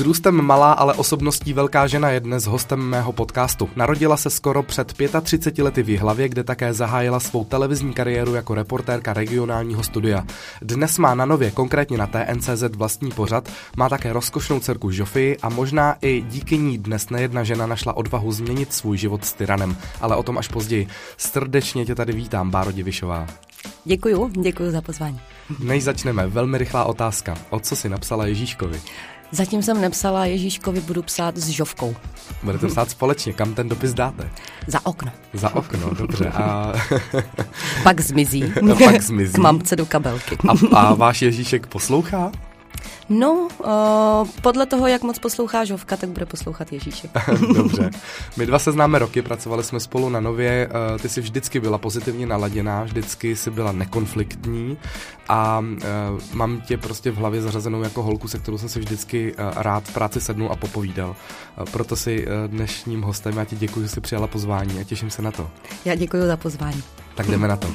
Vzrůstem malá, ale osobností velká žena je dnes hostem mého podcastu. Narodila se skoro před 35 lety v Jihlavě, kde také zahájila svou televizní kariéru jako reportérka regionálního studia. Dnes má na nově, konkrétně na TNCZ vlastní pořad, má také rozkošnou dcerku Žofii a možná i díky ní dnes nejedna žena našla odvahu změnit svůj život s tyranem, ale o tom až později. Srdečně tě tady vítám, Báro Divišová. Děkuju, děkuju za pozvání. Než začneme, velmi rychlá otázka. O co si napsala Ježíškovi? Zatím jsem nepsala Ježíškovi, budu psát s Žovkou. Budete psát společně, kam ten dopis dáte? Za okno. Za okno, dobře. A... Pak zmizí. A pak zmizí. K mamce do kabelky. A, a váš Ježíšek poslouchá? No, uh, podle toho, jak moc poslouchá Žovka, tak bude poslouchat Ježíšek. Dobře. My dva se známe roky, pracovali jsme spolu na Nově. Uh, ty jsi vždycky byla pozitivně naladěná, vždycky jsi byla nekonfliktní a uh, mám tě prostě v hlavě zařazenou jako holku, se kterou jsem si vždycky uh, rád v práci sednul a popovídal. Uh, proto si uh, dnešním hostem. Já ti děkuji, že jsi přijala pozvání a těším se na to. Já děkuji za pozvání. Tak jdeme na to.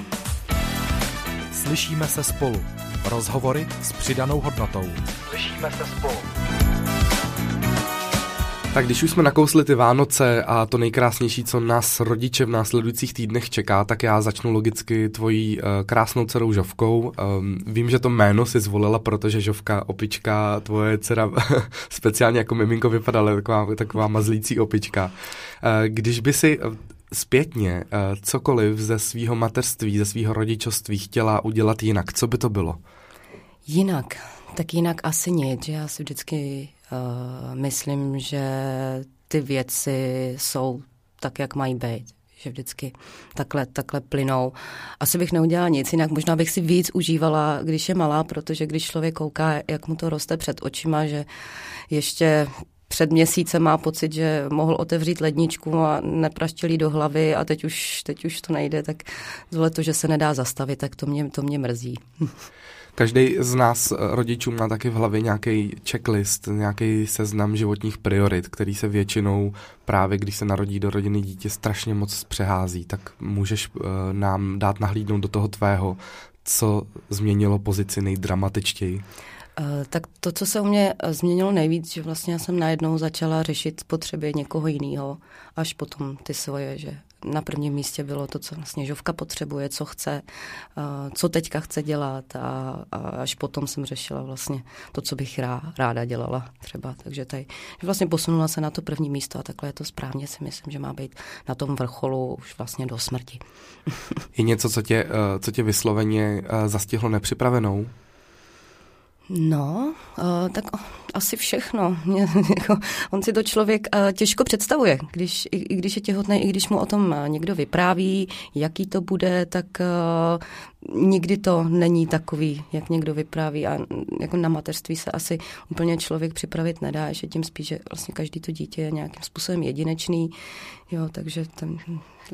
Slyšíme se spolu. Rozhovory s přidanou hodnotou. Slyšíme se spolu. Tak když už jsme nakousli ty Vánoce a to nejkrásnější, co nás rodiče v následujících týdnech čeká, tak já začnu logicky tvojí uh, krásnou dcerou Žovkou. Um, vím, že to jméno si zvolila, protože Žovka, opička, tvoje dcera speciálně jako miminko vypadala taková, taková mazlící opička. Uh, když by si zpětně uh, cokoliv ze svého mateřství, ze svého rodičovství chtěla udělat jinak, co by to bylo? Jinak, tak jinak asi nic, já si vždycky uh, myslím, že ty věci jsou tak, jak mají být že vždycky takhle, takhle plynou. Asi bych neudělala nic jinak, možná bych si víc užívala, když je malá, protože když člověk kouká, jak mu to roste před očima, že ještě před měsícem má pocit, že mohl otevřít ledničku a nepraštělí do hlavy a teď už, teď už to nejde, tak tohle to, že se nedá zastavit, tak to mě, to mě mrzí. Každý z nás eh, rodičů má taky v hlavě nějaký checklist, nějaký seznam životních priorit, který se většinou právě, když se narodí do rodiny dítě, strašně moc přehází. Tak můžeš uh, nám dát nahlídnout do toho tvého, co změnilo pozici nejdramatičtěji? Uh, tak to, co se u mě změnilo nejvíc, že vlastně já jsem najednou začala řešit potřeby někoho jiného, až potom ty svoje, že na prvním místě bylo to, co vlastně Žovka potřebuje, co chce, co teďka chce dělat a, až potom jsem řešila vlastně to, co bych rá, ráda dělala třeba. Takže tady vlastně posunula se na to první místo a takhle je to správně si myslím, že má být na tom vrcholu už vlastně do smrti. Je něco, co tě, eh, co tě vysloveně eh, zastihlo nepřipravenou? No, uh, tak asi všechno. Jako, on si to člověk uh, těžko představuje, když, i, i když je těhotný, i když mu o tom uh, někdo vypráví, jaký to bude, tak uh, nikdy to není takový, jak někdo vypráví a jako na mateřství se asi úplně člověk připravit nedá, že tím spíš, že vlastně každý to dítě je nějakým způsobem jedinečný, jo, takže ten,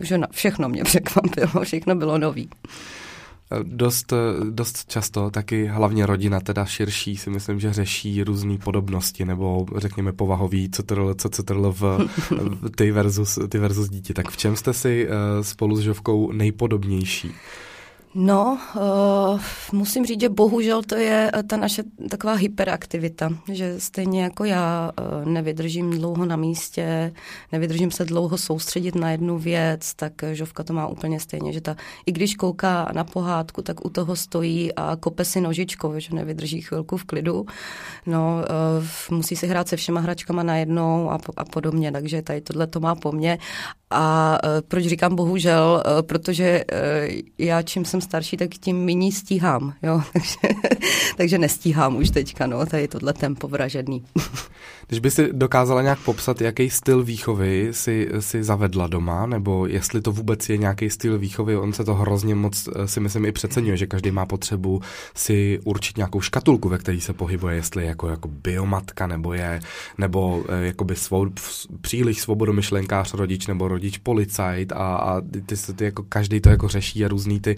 že všechno mě překvapilo, všechno bylo nový. Dost, dost často taky hlavně rodina, teda širší, si myslím, že řeší různé podobnosti nebo řekněme povahový, co to co, co to v, ty, versus, ty versus dítě. Tak v čem jste si uh, spolu s Žovkou nejpodobnější? No, uh, musím říct, že bohužel to je eh, ta naše taková hyperaktivita, že stejně jako já uh, nevydržím dlouho na místě, nevydržím se dlouho soustředit na jednu věc, tak Žovka to má úplně stejně, že ta, i když kouká na pohádku, tak u toho stojí a kope si nožičkou, že nevydrží chvilku v klidu. No, uh, musí si hrát se všema hračkama najednou a, a podobně, takže tady tohle to má po mně. A uh, proč říkám bohužel, uh, protože uh, já čím jsem starší, tak tím méně stíhám, jo, takže, takže nestíhám už teďka, no, tady tohle tempo vražedný. Když by si dokázala nějak popsat, jaký styl výchovy si, si zavedla doma, nebo jestli to vůbec je nějaký styl výchovy, on se to hrozně moc, eh, si myslím, i přeceňuje, že každý má potřebu si určit nějakou škatulku, ve které se pohybuje, jestli je jako, jako biomatka, nebo je, nebo eh, jakoby svou, příliš svobodomyšlenkář rodič, nebo rodič policajt a, a ty, ty, ty jako každý to jako řeší a různý ty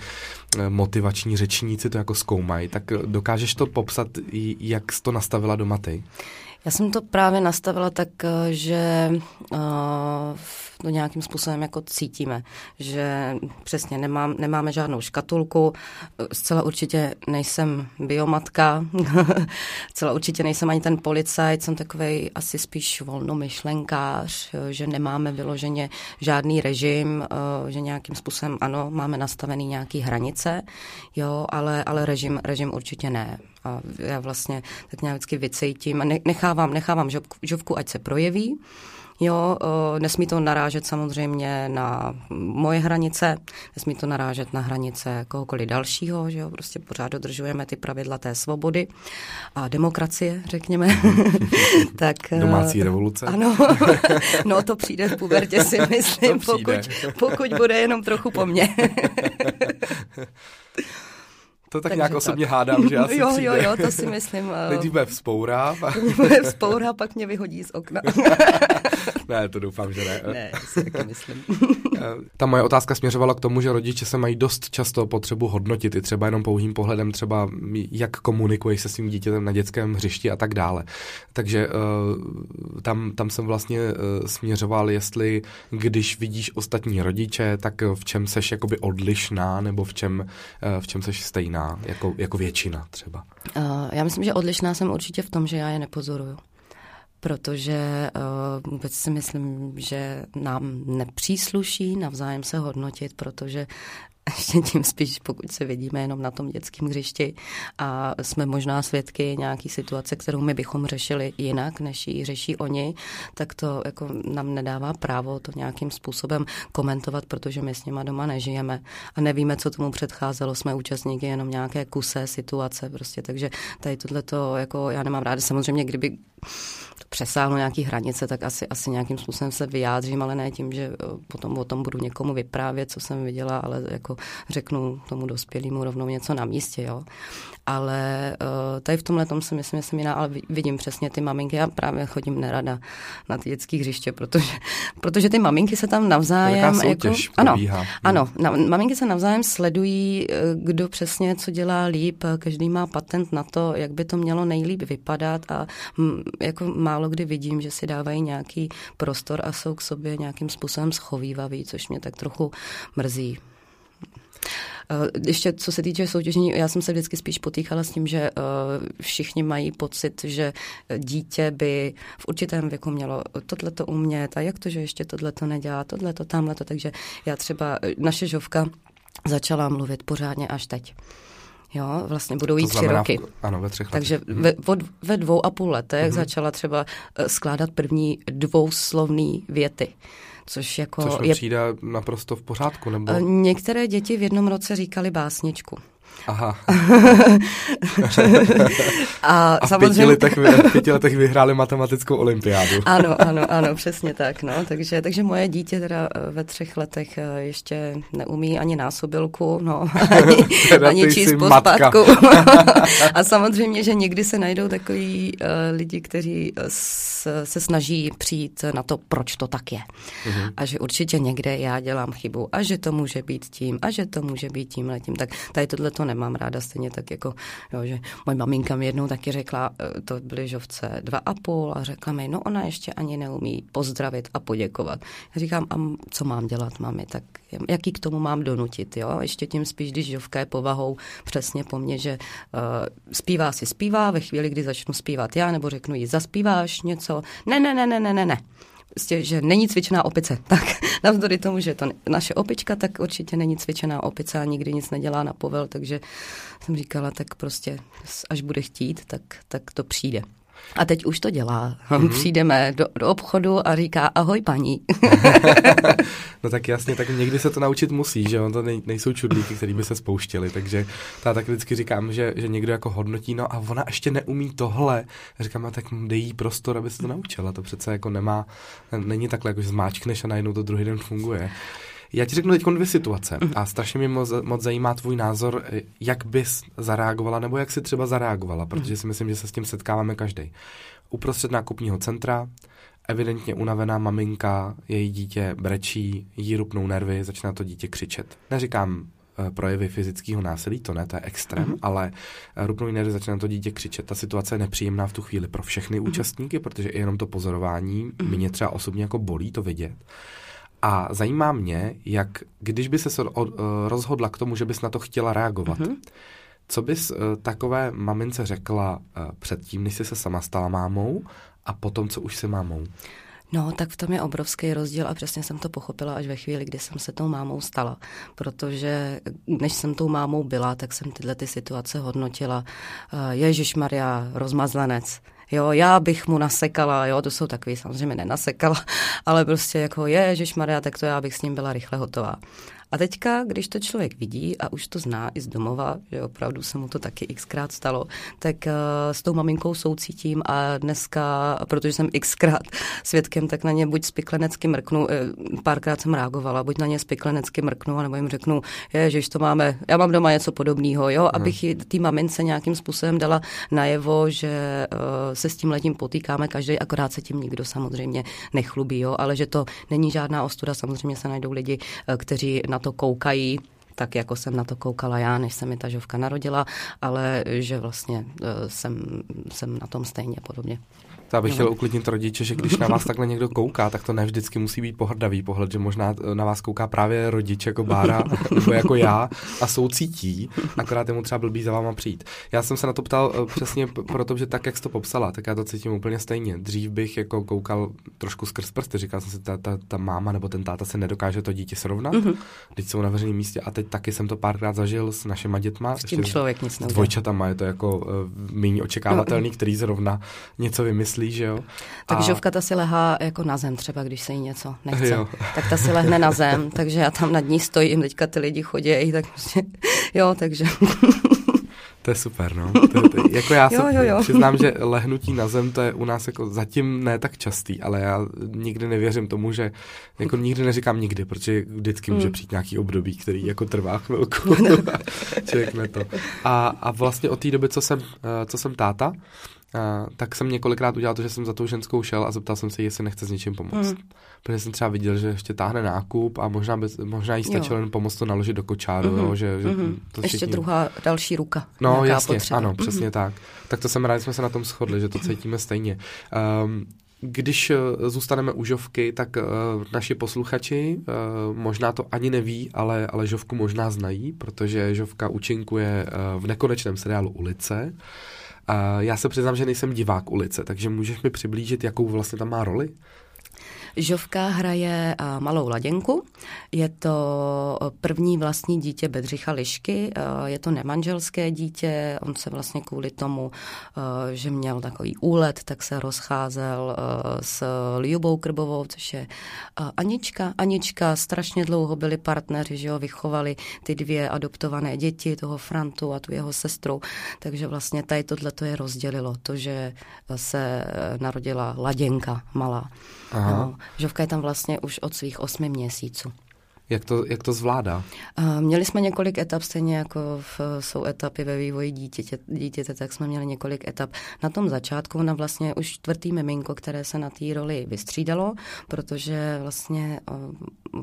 motivační řečníci to jako zkoumají, tak dokážeš to popsat, jak jsi to nastavila doma ty? Já jsem to právě nastavila tak, eh, že uh, to nějakým způsobem jako cítíme, že přesně nemám, nemáme žádnou škatulku, zcela určitě nejsem biomatka, zcela určitě nejsem ani ten policajt, jsem takový asi spíš volnomyšlenkář, že nemáme vyloženě žádný režim, že nějakým způsobem ano, máme nastavený nějaký hranice, jo, ale, ale režim, režim určitě ne. A já vlastně tak nějak vždycky vycejtím a nechávám, nechávám žovku, žovku, ať se projeví. Jo, nesmí to narážet samozřejmě na moje hranice, nesmí to narážet na hranice kohokoliv dalšího, že jo, prostě pořád dodržujeme ty pravidla té svobody a demokracie, řekněme. tak, Domácí revoluce. Ano, no to přijde v pubertě si myslím, pokud, pokud bude jenom trochu po mně. To tak Takže nějak tak. osobně hádám, že asi Jo, přijde. jo, jo, to si myslím. Nejdřív bude vzpourá. bude vzpourá, pak mě vyhodí z okna. ne, to doufám, že ne. Ne, si taky myslím. Eh, ta moje otázka směřovala k tomu, že rodiče se mají dost často potřebu hodnotit, i třeba jenom pouhým pohledem, třeba jak komunikuješ se svým dítětem na dětském hřišti a tak dále. Takže uh, tam, tam jsem vlastně uh, směřoval, jestli když vidíš ostatní rodiče, tak v čem seš jakoby odlišná, nebo v čem, v čem seš stejná, jako, jako většina třeba. Já myslím, že odlišná jsem určitě v tom, že já je nepozoruju protože uh, vůbec si myslím, že nám nepřísluší navzájem se hodnotit, protože ještě tím spíš, pokud se vidíme jenom na tom dětském hřišti a jsme možná svědky nějaký situace, kterou my bychom řešili jinak, než ji řeší oni, tak to jako nám nedává právo to nějakým způsobem komentovat, protože my s nima doma nežijeme. A nevíme, co tomu předcházelo, jsme účastníky jenom nějaké kuse situace prostě, takže tady tohle to jako já nemám ráda. Samozřejmě, kdyby přesáhlo nějaký hranice, tak asi, asi nějakým způsobem se vyjádřím, ale ne tím, že eh, potom o tom budu někomu vyprávět, co jsem viděla, ale jako řeknu tomu dospělému rovnou něco na místě, jo. Ale uh, tady v tomhle tom si myslím, že jsem jiná, ale vidím přesně ty maminky. Já právě chodím nerada na ty dětské hřiště, protože, protože ty maminky se tam navzájem... jako, ano, ano, na, maminky se navzájem sledují, eh, kdo přesně co dělá líp. Každý má patent na to, jak by to mělo nejlíp vypadat a m, jako málo kdy vidím, že si dávají nějaký prostor a jsou k sobě nějakým způsobem schovývaví, což mě tak trochu mrzí. Eh, ještě co se týče soutěžení, já jsem se vždycky spíš potýchala s tím, že eh, všichni mají pocit, že dítě by v určitém věku mělo tohle to umět a jak to, že ještě tohle to nedělá, tohle to, to. Takže já třeba, eh, naše žovka začala mluvit pořádně až teď. Jo, vlastně budou jí tři roky. V, ano, ve třech Takže letech. ve, od, ve dvou a půl letech mm-hmm. začala třeba skládat první dvouslovný věty. Což jako Což je... přijde naprosto v pořádku, nebo? Některé děti v jednom roce říkali básničku. Aha. a, a v pěti letech, v pěti letech vyhráli matematickou olympiádu. ano, ano, ano, přesně tak. No. Takže, takže moje dítě teda eh, ve třech letech eh, ještě neumí ani násobilku, no, ani, ani číst pospátku. a samozřejmě, že někdy se najdou takový uh, lidi, kteří s, se snaží přijít na to, proč to tak je. Uh-huh. A že určitě někde já dělám chybu a že to může být tím a že to může být tím letím. Tak tady tohle to nemám ráda stejně tak jako, jo, že moje maminka mi jednou taky řekla, e, to byly žovce dva a půl a řekla mi, no ona ještě ani neumí pozdravit a poděkovat. Já říkám, a co mám dělat, mami, tak jaký k tomu mám donutit, jo? Ještě tím spíš, když žovka je povahou přesně po mně, že uh, zpívá si zpívá, ve chvíli, kdy začnu zpívat já, nebo řeknu jí, zaspíváš něco, ne, ne, ne, ne, ne, ne, ne prostě, že není cvičená opice. Tak navzdory tomu, že je to naše opička, tak určitě není cvičená opice a nikdy nic nedělá na povel, takže jsem říkala, tak prostě až bude chtít, tak, tak to přijde. A teď už to dělá. Mm-hmm. Přijdeme do, do obchodu a říká ahoj paní. no tak jasně, tak někdy se to naučit musí, že on to nej, nejsou čudlíky, který by se spouštěli, takže já tak vždycky říkám, že, že někdo jako hodnotí, no a ona ještě neumí tohle. A říkám, a tak dej jí prostor, aby se to naučila. To přece jako nemá, není takhle, jako že zmáčkneš a najednou to druhý den funguje. Já ti řeknu teď dvě situace mhm. a strašně mě moc, moc zajímá tvůj názor, jak bys zareagovala nebo jak si třeba zareagovala, protože mhm. si myslím, že se s tím setkáváme každý. Uprostřed nákupního centra, evidentně unavená maminka, její dítě brečí, jí rupnou nervy, začíná to dítě křičet. Neříkám eh, projevy fyzického násilí, to ne, to je extrém, mm-hmm. ale rupnou nervy začne na to dítě křičet. Ta situace je nepříjemná v tu chvíli pro všechny mm-hmm. účastníky, protože i jenom to pozorování mm-hmm. mě třeba osobně jako bolí to vidět. A zajímá mě, jak když by se rozhodla k tomu, že bys na to chtěla reagovat, mm-hmm. co bys takové mamince řekla předtím, než jsi se sama stala mámou a potom, co už se mámou? No, tak v tom je obrovský rozdíl a přesně jsem to pochopila až ve chvíli, kdy jsem se tou mámou stala. Protože než jsem tou mámou byla, tak jsem tyhle ty situace hodnotila. Ježíš Maria, rozmazlenec. Jo, já bych mu nasekala, jo, to jsou takový, samozřejmě nenasekala, ale prostě jako Ježíš Maria, tak to já bych s ním byla rychle hotová. A teďka, když to člověk vidí a už to zná i z domova, že opravdu se mu to taky xkrát stalo, tak uh, s tou maminkou soucítím a dneska, protože jsem xkrát svědkem, tak na ně buď spiklenecky mrknu, eh, párkrát jsem reagovala, buď na ně spiklenecky mrknu, nebo jim řeknu, že to máme, já mám doma něco podobného, jo, hmm. abych té mamince nějakým způsobem dala najevo, že uh, se s tím letím potýkáme každý, akorát se tím nikdo samozřejmě nechlubí, jo, ale že to není žádná ostuda, samozřejmě se najdou lidi, kteří na to koukají tak jako jsem na to koukala já, než se mi ta žovka narodila, ale že vlastně eh, jsem, jsem na tom stejně podobně. To bych chtěl uklidnit rodiče, že když na vás takhle někdo kouká, tak to ne vždycky musí být pohrdavý pohled, že možná eh, na vás kouká právě rodič jako Bára nebo jako já a soucítí, akorát je mu třeba blbý za váma přijít. Já jsem se na to ptal eh, přesně proto, že tak, jak jsi to popsala, tak já to cítím úplně stejně. Dřív bych jako koukal trošku skrz prsty, říkal jsem si, ta, ta, ta máma nebo ten táta se nedokáže to dítě srovnat, mm-hmm. teď jsou na veřejném místě a teď taky jsem to párkrát zažil s našimi dětma. S tím člověk nic. Dvojčatama je to jako uh, méně očekávatelný, no. který zrovna něco vymyslí myslí, že jo. Tak a... žovka ta si lehá jako na zem třeba, když se jí něco nechce. Jo. Tak ta si lehne na zem, takže já tam nad ní stojím, teďka ty lidi chodí, tak prostě, jo, takže... To je super, no. To, to, jako já jo, jo, jo. přiznám, že lehnutí na zem, to je u nás jako zatím ne tak častý, ale já nikdy nevěřím tomu, že jako nikdy neříkám nikdy, protože vždycky může hmm. přijít nějaký období, který jako trvá chvilku. Člověk ne to. A, a vlastně od té doby, co jsem, eh, co jsem táta, a, tak jsem několikrát udělal to, že jsem za tou ženskou šel a zeptal jsem se, jestli nechce s něčím pomoct. Mm. Protože jsem třeba viděl, že ještě táhne nákup a možná, by, možná jí stačilo jen pomoct to naložit do kočáru. Mm-hmm. Jo, že, že mm-hmm. to ještě všichni... druhá, další ruka. No jasně, potřeba. ano, mm-hmm. přesně tak. Tak to jsem rád, že jsme se na tom shodli, že to cítíme stejně. Um, když eh, zůstaneme u žovky, tak uh, naši posluchači uh, možná to ani neví, ale, ale žovku možná znají, protože žovka účinkuje uh, v nekonečném seriálu Ulice. Uh, já se přiznám, že nejsem divák ulice, takže můžeš mi přiblížit, jakou vlastně tam má roli? Žovka hraje malou laděnku. Je to první vlastní dítě Bedřicha Lišky. Je to nemanželské dítě. On se vlastně kvůli tomu, že měl takový úlet, tak se rozcházel s Liubou Krbovou, což je Anička. Anička strašně dlouho byli partneři, že jo, vychovali ty dvě adoptované děti, toho Frantu a tu jeho sestru. Takže vlastně tady tohle to je rozdělilo. To, že se narodila laděnka malá. Aha. No, Žovka je tam vlastně už od svých osmi měsíců. Jak to, jak to zvládá? Měli jsme několik etap, stejně jako v, jsou etapy ve vývoji dítěte, dítěte, tak jsme měli několik etap. Na tom začátku ona vlastně už čtvrtý miminko, které se na té roli vystřídalo, protože vlastně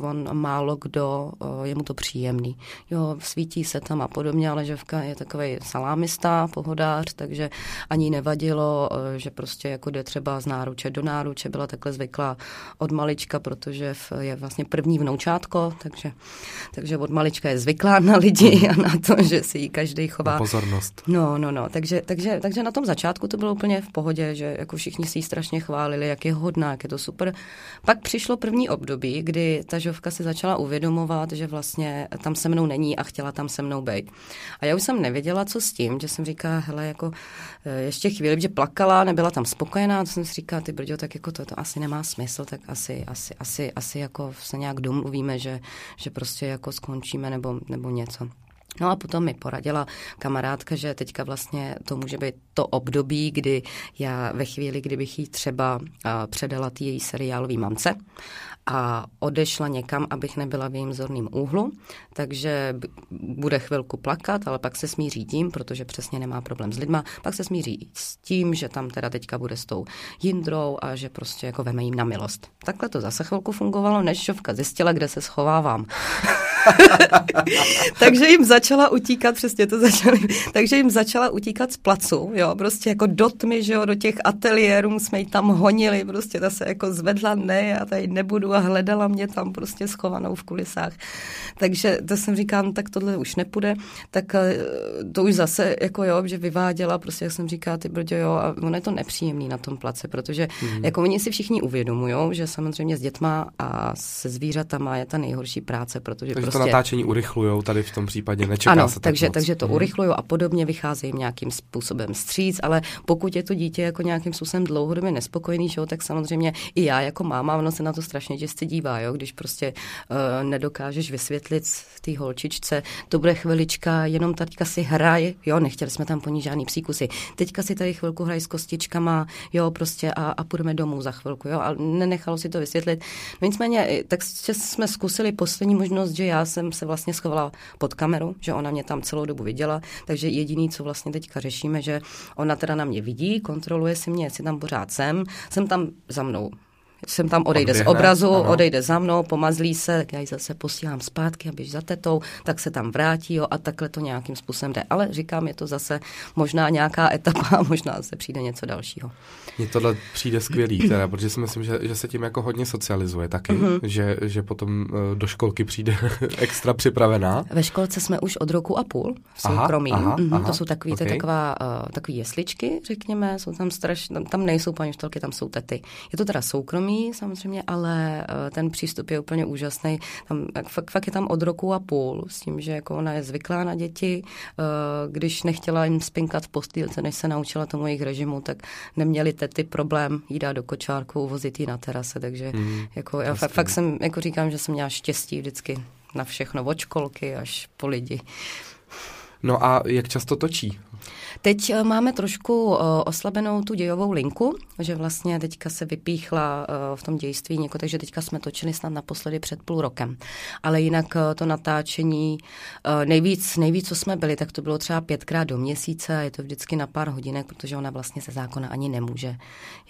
on málo kdo, je mu to příjemný. Jo, svítí se tam a podobně, ale Ževka je takový salámista, pohodář, takže ani nevadilo, že prostě jako jde třeba z náruče do náruče, byla takhle zvyklá od malička, protože je vlastně první vnoučátko, takže, takže od malička je zvyklá na lidi a na to, že si ji každý chová. Na pozornost. No, no, no, takže, takže, takže na tom začátku to bylo úplně v pohodě, že jako všichni si ji strašně chválili, jak je hodná, jak je to super. Pak přišlo první období, kdy ta žovka si začala uvědomovat, že vlastně tam se mnou není a chtěla tam se mnou být. A já už jsem nevěděla, co s tím, že jsem říkala, hele, jako eh, ještě chvíli, že plakala, nebyla tam spokojená, to jsem si říkala, ty brďo, tak jako to, to asi nemá smysl, tak asi, asi, asi, asi jako se nějak domluvíme, že, že prostě jako skončíme nebo, nebo něco. No a potom mi poradila kamarádka, že teďka vlastně to může být to období, kdy já ve chvíli, kdybych jí třeba předala ty její seriálový mamce a odešla někam, abych nebyla v jejím zorným úhlu, takže bude chvilku plakat, ale pak se smíří tím, protože přesně nemá problém s lidma, pak se smíří s tím, že tam teda teďka bude s tou Jindrou a že prostě jako veme jim na milost. Takhle to zase chvilku fungovalo, než Šovka zjistila, kde se schovávám. takže jim začala utíkat, přesně to začali, takže jim začala utíkat z placu, jo, prostě jako do tmy, že jo, do těch ateliérů jsme ji tam honili, prostě ta se jako zvedla, ne, já tady nebudu a hledala mě tam prostě schovanou v kulisách. Takže to jsem říkám, tak tohle už nepůjde, tak eh, to už zase jako jo, že vyváděla, prostě jak jsem říkala, ty brdě, jo, a ono je to nepříjemný na tom place, protože mm. jako oni si všichni uvědomují, že samozřejmě s dětma a se zvířatama je ta nejhorší práce, protože takže prostě... to natáčení urychlujou tady v tom případě, nečeká ano, se tak takže, moc. takže to Mhm. urychlují a podobně vycházejí nějakým způsobem stříc, ale pokud je to dítě jako nějakým způsobem dlouhodobě nespokojený, že jo, tak samozřejmě i já jako máma, ono se na to strašně těžce dívá, jo, když prostě uh, nedokážeš vysvětlit té holčičce, to bude chvilička, jenom teďka si hraj, jo, nechtěli jsme tam po ní žádný psíkusy, teďka si tady chvilku hraj s kostičkama, jo, prostě a, a půjdeme domů za chvilku, jo, a nenechalo si to vysvětlit. No nicméně, i- tak jsme zkusili poslední možnost, že já jsem se vlastně schovala pod kameru, že ona mě tam celou dobu viděla, takže jediný, co vlastně teďka řešíme, že ona teda na mě vidí, kontroluje si mě, jestli tam pořád jsem, jsem tam za mnou. Jsem tam odejde z Odběhne, obrazu, ano. odejde za mnou, pomazlí se, tak já ji zase posílám zpátky, aby za tetou, tak se tam vrátí jo, a takhle to nějakým způsobem jde. Ale říkám, je to zase možná nějaká etapa a možná se přijde něco dalšího. Mně tohle přijde skvělý, teda, protože si myslím, že, že se tím jako hodně socializuje taky, Mhm. mm-hmm. že, že potom eh, do školky přijde extra připravená. Ve školce jsme už od roku a půl v Aha, soukromí. aha, Mhm, aha, to jsou takový, to je ok. taková, uh, takový jesličky, řekněme, jsou tam strašně, tam, tam nejsou paní učitelky, tam jsou tety. Je to teda soukromí samozřejmě, ale uh, ten přístup je úplně úžasný. Tam, jak fakt, fakt je tam od roku a půl, s tím, že jako ona je zvyklá na děti. Uh, když nechtěla jim spinkat v postýlce, než se naučila tomu jejich režimu, tak neměli tety problém jí dát do kočárku, vozit ji na terase, takže Mhm, jako já fakt, fakt jsem, jako říkám, že jsem měla štěstí vždycky na všechno, od školky až po lidi. No a jak často točí? Teď eh, máme trošku eh, oslabenou tu dějovou linku, že vlastně teďka se vypíchla eh, v tom dějství něko, takže teďka jsme točili snad naposledy před půl rokem. Ale jinak to natáčení, nejvíc, nejvíc, co jsme byli, tak to bylo třeba pětkrát do měsíce a je to vždycky na pár hodinek, protože ona vlastně ze zákona ani nemůže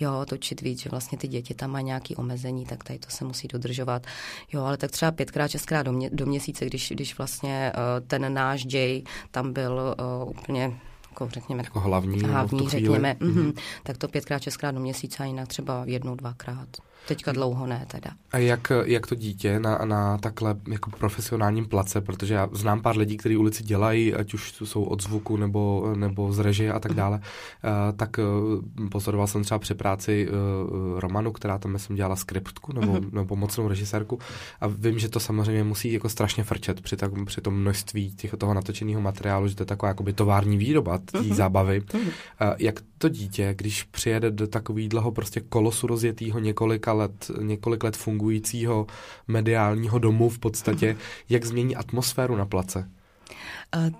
jo, točit víc, že vlastně ty děti tam mají nějaké omezení, tak tady to se musí dodržovat. Jo, ale tak třeba pětkrát, šestkrát do, mě, do měsíce, když, když vlastně ten náš děj tam byl úplně jako řekněme, Jako hlavní? hlavní, řekněme, Mhm. mm-hmm. tak to pětkrát, šestkrát do měsíce a jinak třeba jednou, dvakrát. Teďka dlouho ne teda. A jak, jak to dítě na, na takhle jako profesionálním place, protože já znám pár lidí, kteří ulici dělají, ať už jsou od zvuku nebo, nebo z režie a tak dále, uh, tak uh, pozoroval jsem třeba při práci uh, Romanu, která tam myslím dělala skriptku nebo, Mhm. nebo pomocnou režisérku a vím, že to samozřejmě musí jako strašně frčet při, tak, při tom množství těch, toho natočeného materiálu, že to je taková jakoby tovární výroba té Mhm. zábavy. Mhm. Jak to dítě, když přijede do takového prostě kolosu rozjetého několika let, několik let fungujícího mediálního domu v podstatě, jak změní atmosféru na place?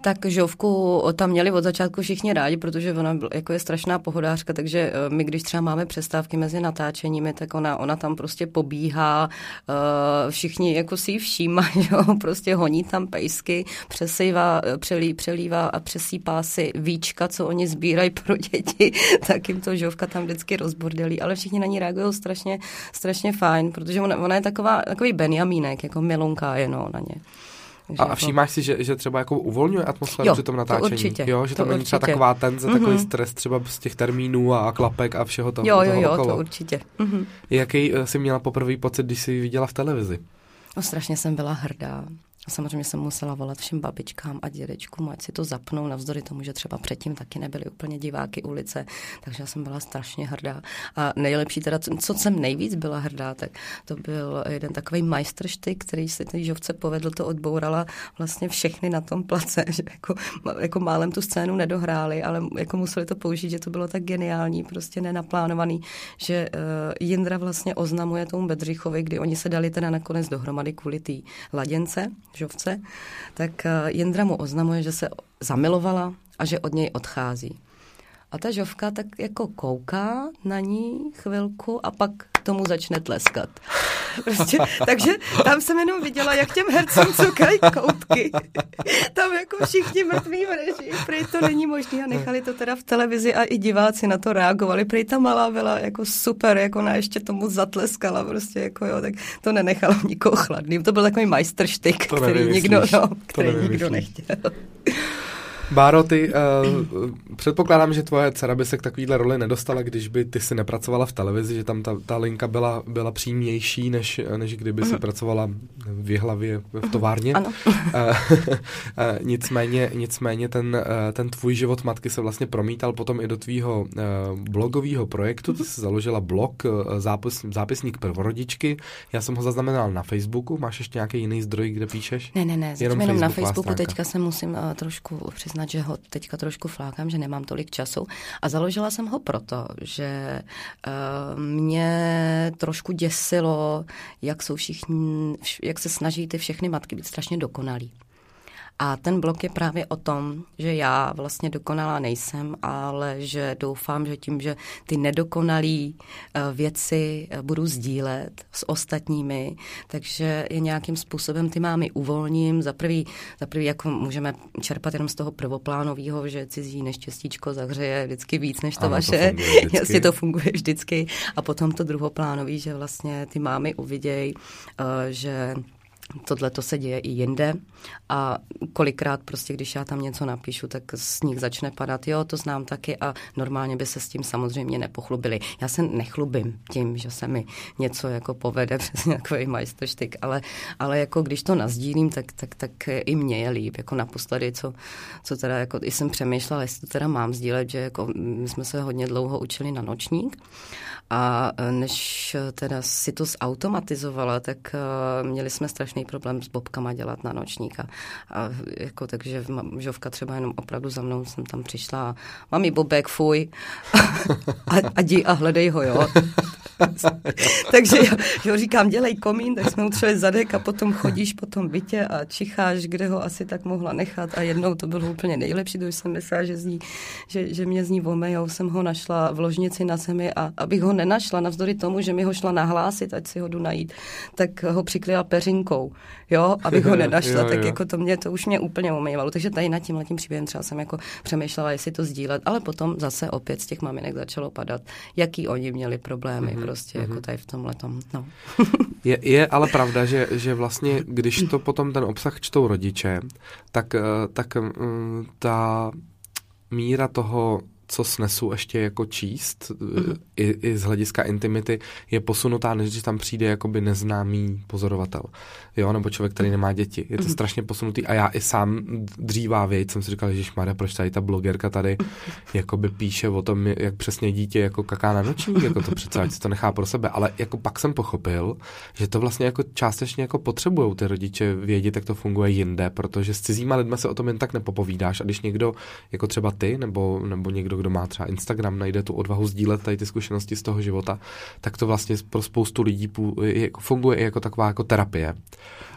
Tak Žovku tam měli od začátku všichni rádi, protože ona jako je strašná pohodářka, takže eh, my, když třeba máme přestávky mezi natáčeními, tak ona, ona tam prostě pobíhá, eh, všichni jako si ji všímají, prostě honí tam pejsky, přesývá, eh, přelí, přelívá a přesýpá si víčka, co oni sbírají pro děti, tak jim to Žovka tam vždycky rozbordelí, ale všichni na ní reagují strašně, strašně fajn, protože ona, ona je taková, takový Benjamínek, jako milunka je no, na ně. Takže A, a všímáš si, že, že třeba jako uvolňuje atmosféru Jo, při tom to natáčení? určitě, Jo, že to to není třeba určitě. taková tenze, takový Mhm. stres třeba z těch termínů a klapek a všeho toho, Jo, jo, toho jo, okolo. to určitě. Mhm. Jaký eh, jsi měla poprvé pocit, když jsi viděla v televizi? No, strašně jsem byla hrdá. A samozřejmě jsem musela volat všem babičkám a dědečkům, ať si to zapnou, navzdory tomu, že třeba předtím taky nebyly úplně diváky ulice, takže já jsem byla strašně hrdá. A nejlepší teda, co, jsem nejvíc byla hrdá, tak to byl jeden takový majstrštyk, který si té žovce povedl, to odbourala vlastně všechny na tom place, že jako, jako málem tu scénu nedohráli, ale jako museli to použít, že to bylo tak geniální, prostě nenaplánovaný, že uh, Jindra vlastně oznamuje tomu Bedřichovi, kdy oni se dali teda nakonec dohromady kvůli té laděnce, žovce, tak uh, Jindra mu oznamuje, že se zamilovala a že od něj odchází. A ta žovka tak jako kouká na ní chvilku a pak tomu začne tleskat. Prostě, takže tam jsem jenom viděla, jak těm hercům cukají koutky. Tam jako všichni mrtví v režii. Prej to není možné a nechali to teda v televizi a i diváci na to reagovali. Prej ta malá byla jako super, jako na ještě tomu zatleskala prostě jako jo, tak to nenechalo nikoho chladným. To byl takový majstrštyk, který nikdo, no, který nikdo nechtěl. Báro, ty uh, předpokládám, že tvoje dcera by se k takovýhle roli nedostala, když by ty si nepracovala v televizi, že tam ta, ta linka byla, byla přímější, než, než kdyby si mhm. pracovala v hlavě v továrně. Ano. Uh, uh, nicméně, nicméně ten, uh, ten tvůj život matky se vlastně promítal potom i do tvýho uh, blogového projektu. Ty jsi založila blog uh, zápis, Zápisník prvorodičky. Já jsem ho zaznamenal na Facebooku. Máš ještě nějaký jiný zdroj, kde píšeš? Ne, ne, ne. Jenom, jenom na Facebooku. Teďka se musím uh, trošku přiznat přiznat, že ho teďka trošku flákám, že nemám tolik času. A založila jsem ho proto, že uh, mě trošku děsilo, jak jsou všichni, jak se snaží ty všechny matky být strašně dokonalí. A ten blok je právě o tom, že já vlastně dokonalá nejsem, ale že doufám, že tím, že ty nedokonalé eh, věci eh, budu sdílet s ostatními, takže je nějakým způsobem ty mámy uvolním. Za prvý, za prvý jako můžeme čerpat jenom z toho prvoplánového, že cizí neštěstíčko zahřeje vždycky víc než to ano, vaše. To Jasně to funguje vždycky. A potom to druhoplánový, že vlastně ty mámy uvidějí, eh, že Tohle to se děje i jinde a kolikrát prostě, když já tam něco napíšu, tak z nich začne padat, jo, to znám taky a normálně by se s tím samozřejmě nepochlubili. Já se nechlubím tím, že se mi něco jako povede přes nějaký majstrštyk, ale, ale jako když to nazdílím, tak, tak, tak i mě je líp. Jako naposledy, co, co teda, jako i jsem přemýšlela, jestli to teda mám sdílet, že jako my jsme se hodně dlouho učili na nočník a e, než e, teda si to zautomatizovala, tak uh, měli jsme strašný problém s bobkama dělat na nočníka. A jako, takže žovka třeba jenom opravdu za mnou jsem tam přišla. Mami bobek, fuj. a, a, dí, a hledej ho, jo. takže jo, jo, říkám, dělej komín, tak jsme utřeli zadek a potom chodíš po tom bytě a čicháš, kde ho asi tak mohla nechat a jednou to bylo úplně nejlepší, to jsem myslela, že, zní, že, že mě zní omejou, jsem ho našla v ložnici na zemi a abych ho nenašla, navzdory tomu, že mi ho šla nahlásit, ať si ho jdu najít, tak ho přikryla peřinkou, jo, abych ho nenašla, jo, tak jo. jako to mě, to už mě úplně omejvalo. Takže tady nad tím letím příběhem třeba jsem jako přemýšlela, jestli to sdílet, ale potom zase opět z těch maminek začalo padat, jaký oni měli problémy mm-hmm, prostě mm-hmm. jako mhm. tady v tomhle tom, no. je, je ale pravda, že, že vlastně, když to potom ten obsah čtou rodiče, tak, eh, tak mm, ta míra toho co snesu ještě jako číst, mm-hmm. i, i z hlediska intimity, je posunutá, než když tam přijde jakoby neznámý pozorovatel, jo, nebo člověk, který nemá děti. Je to mm-hmm. strašně posunutý a já i sám dřívá věc jsem si říkal, že Maria, proč tady ta blogerka tady jakoby píše o tom, jak přesně dítě jako kaká na noční, jako to přece, ať si to nechá pro sebe, ale jako pak jsem pochopil, že to vlastně jako částečně jako potřebují ty rodiče vědět, jak to funguje jinde, protože s cizíma lidma se o tom jen tak nepopovídáš a když někdo, jako třeba ty, nebo, nebo někdo, kdo má třeba Instagram, najde tu odvahu sdílet tady ty zkušenosti z toho života, tak to vlastně pro spoustu lidí funguje i jako taková jako terapie.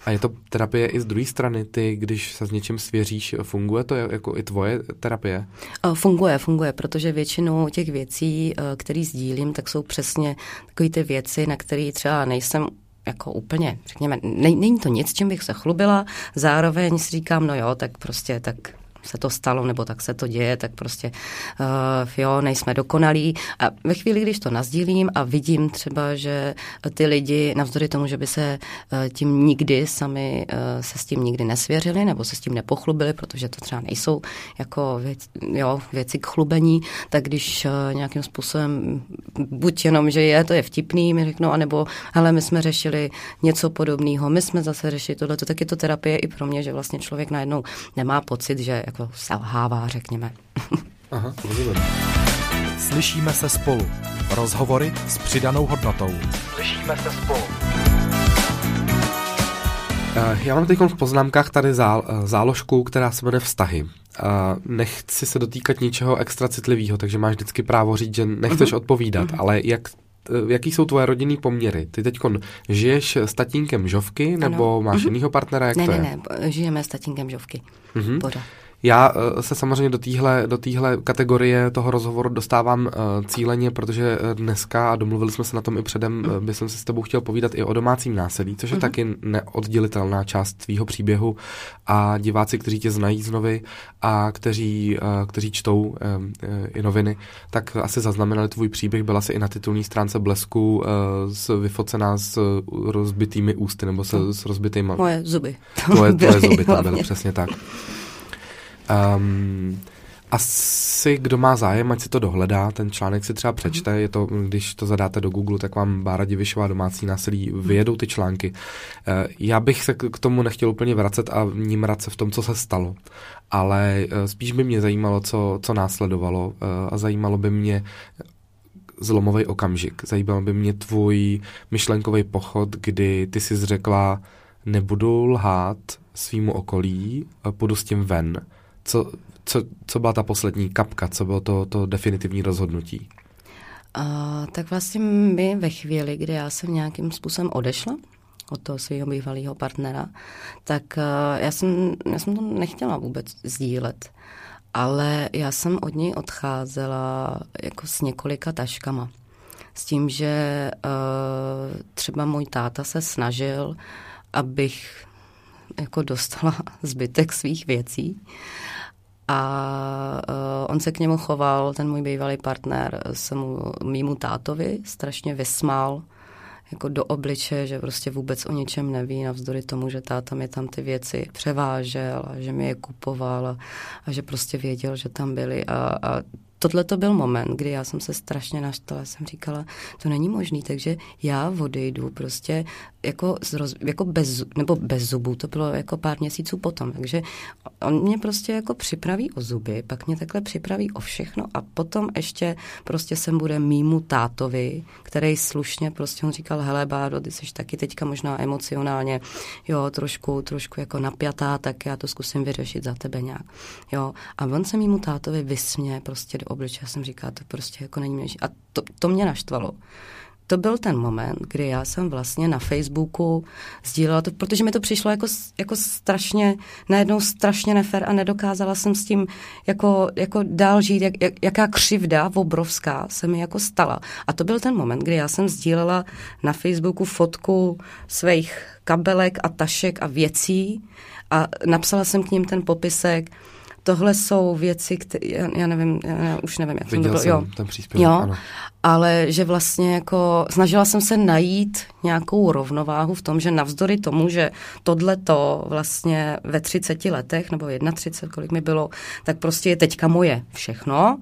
A je to terapie i z druhé strany, ty, když se s něčím svěříš, funguje to jako i tvoje terapie? Funguje, funguje, protože většinou těch věcí, které sdílím, tak jsou přesně takové ty věci, na které třeba nejsem jako úplně, řekněme, není to nic, čím bych se chlubila, zároveň si říkám, no jo, tak prostě tak se to stalo, nebo tak se to děje, tak prostě uh, jo, nejsme dokonalí. A ve chvíli, když to nazdílím a vidím třeba, že ty lidi, navzdory tomu, že by se uh, tím nikdy sami uh, se s tím nikdy nesvěřili, nebo se s tím nepochlubili, protože to třeba nejsou jako věc, jo, věci k chlubení, tak když uh, nějakým způsobem, buď jenom, že je, to je vtipný, mi řeknou, anebo hele, my jsme řešili něco podobného, my jsme zase řešili tohle, tak je to terapie i pro mě, že vlastně člověk najednou nemá pocit, že jako selhává, řekněme. Aha, rozumím. Slyšíme se spolu. Rozhovory s přidanou hodnotou. Slyšíme se spolu. Eh, já mám teď v poznámkách tady eh, záložku, která se jmenuje vztahy. Eh, nechci se dotýkat ničeho extra citlivého, takže máš vždycky právo říct, že nechceš uh-huh. odpovídat, uh-huh. ale jak jaký jsou tvoje rodinný poměry? Ty teď žiješ s tatínkem Žovky, nebo ano. máš uh-huh. jinýho partnera? Jak ne, to ne, je? ne, žijeme s tatínkem Žovky. Uh-huh. Pořád. Já uh, se samozřejmě do téhle do týhle kategorie toho rozhovoru dostávám uh, cíleně, protože dneska, a domluvili jsme se na tom i předem, mm. uh, bych se s tebou chtěl povídat i o domácím násilí, což je mm. taky neoddělitelná část tvýho příběhu a diváci, kteří tě znají z novy a kteří, kteří čtou i noviny, tak asi zaznamenali tvůj příběh, byla si i na titulní stránce Blesku s, vyfocená s rozbitými ústy nebo se, s rozbitými... Moje zuby. Tvoje, tvoje zuby tam byly, přesně tak. Um, asi kdo má zájem, ať si to dohledá, ten článek si třeba přečte, je to, když to zadáte do Google, tak vám Bára Divišová domácí násilí vyjedou ty články. Eh, já bych se k tomu nechtěl úplně vracet a nímrat se v tom, co se stalo, ale eh, spíš by mě zajímalo, co, co následovalo eh, a zajímalo by mě zlomový okamžik. Zajímalo by mě tvůj myšlenkový pochod, kdy ty jsi řekla, nebudu lhát svýmu okolí, půjdu s tím ven co, co, co byla ta poslední kapka, co bylo to, to definitivní rozhodnutí? A, tak vlastně my ve chvíli, kdy já jsem nějakým způsobem odešla od toho svého bývalého partnera, tak uh, já jsem, já jsem to nechtěla vůbec sdílet. Ale já jsem od něj odcházela jako s několika taškama. S tím, že uh, třeba můj táta se snažil, abych jako dostala zbytek svých věcí. A uh, on se k němu choval, ten můj bývalý partner, se mu, mýmu tátovi strašně vysmál jako do obliče, že prostě vůbec o ničem neví, navzdory tomu, že táta mi tam ty věci převážel a že mi je kupoval a, a že prostě věděl, že tam byly a, a tohle to byl moment, kdy já jsem se strašně naštala, jsem říkala, to není možný, takže já odejdu prostě jako, zroz, jako bez, nebo bez zubů, to bylo jako pár měsíců potom, takže on mě prostě jako připraví o zuby, pak mě takhle připraví o všechno a potom ještě prostě sem bude mýmu tátovi, který slušně prostě on říkal, hele Báro, ty jsi taky teďka možná emocionálně, jo, trošku, trošku jako napjatá, tak já to zkusím vyřešit za tebe nějak, jo. A on se mýmu tátovi vysmě prostě do obliče, já jsem říkala, to prostě jako není možné. A to, to mě naštvalo to byl ten moment, kdy já jsem vlastně na Facebooku sdílela to, protože mi to přišlo jako, jako strašně, najednou strašně nefer a nedokázala jsem s tím jako, jako dál žít, jak, jak, jaká křivda obrovská se mi jako stala. A to byl ten moment, kdy já jsem sdílela na Facebooku fotku svých kabelek a tašek a věcí a napsala jsem k ním ten popisek, tohle jsou věci, které, já, já nevím, já už nevím, jak Viděl to bylo. jo. ten příspěvek, jo, ano. ale že vlastně jako snažila jsem se najít nějakou rovnováhu v tom, že navzdory tomu, že tohle to vlastně ve 30 letech, nebo 31, kolik mi bylo, tak prostě je teďka moje všechno,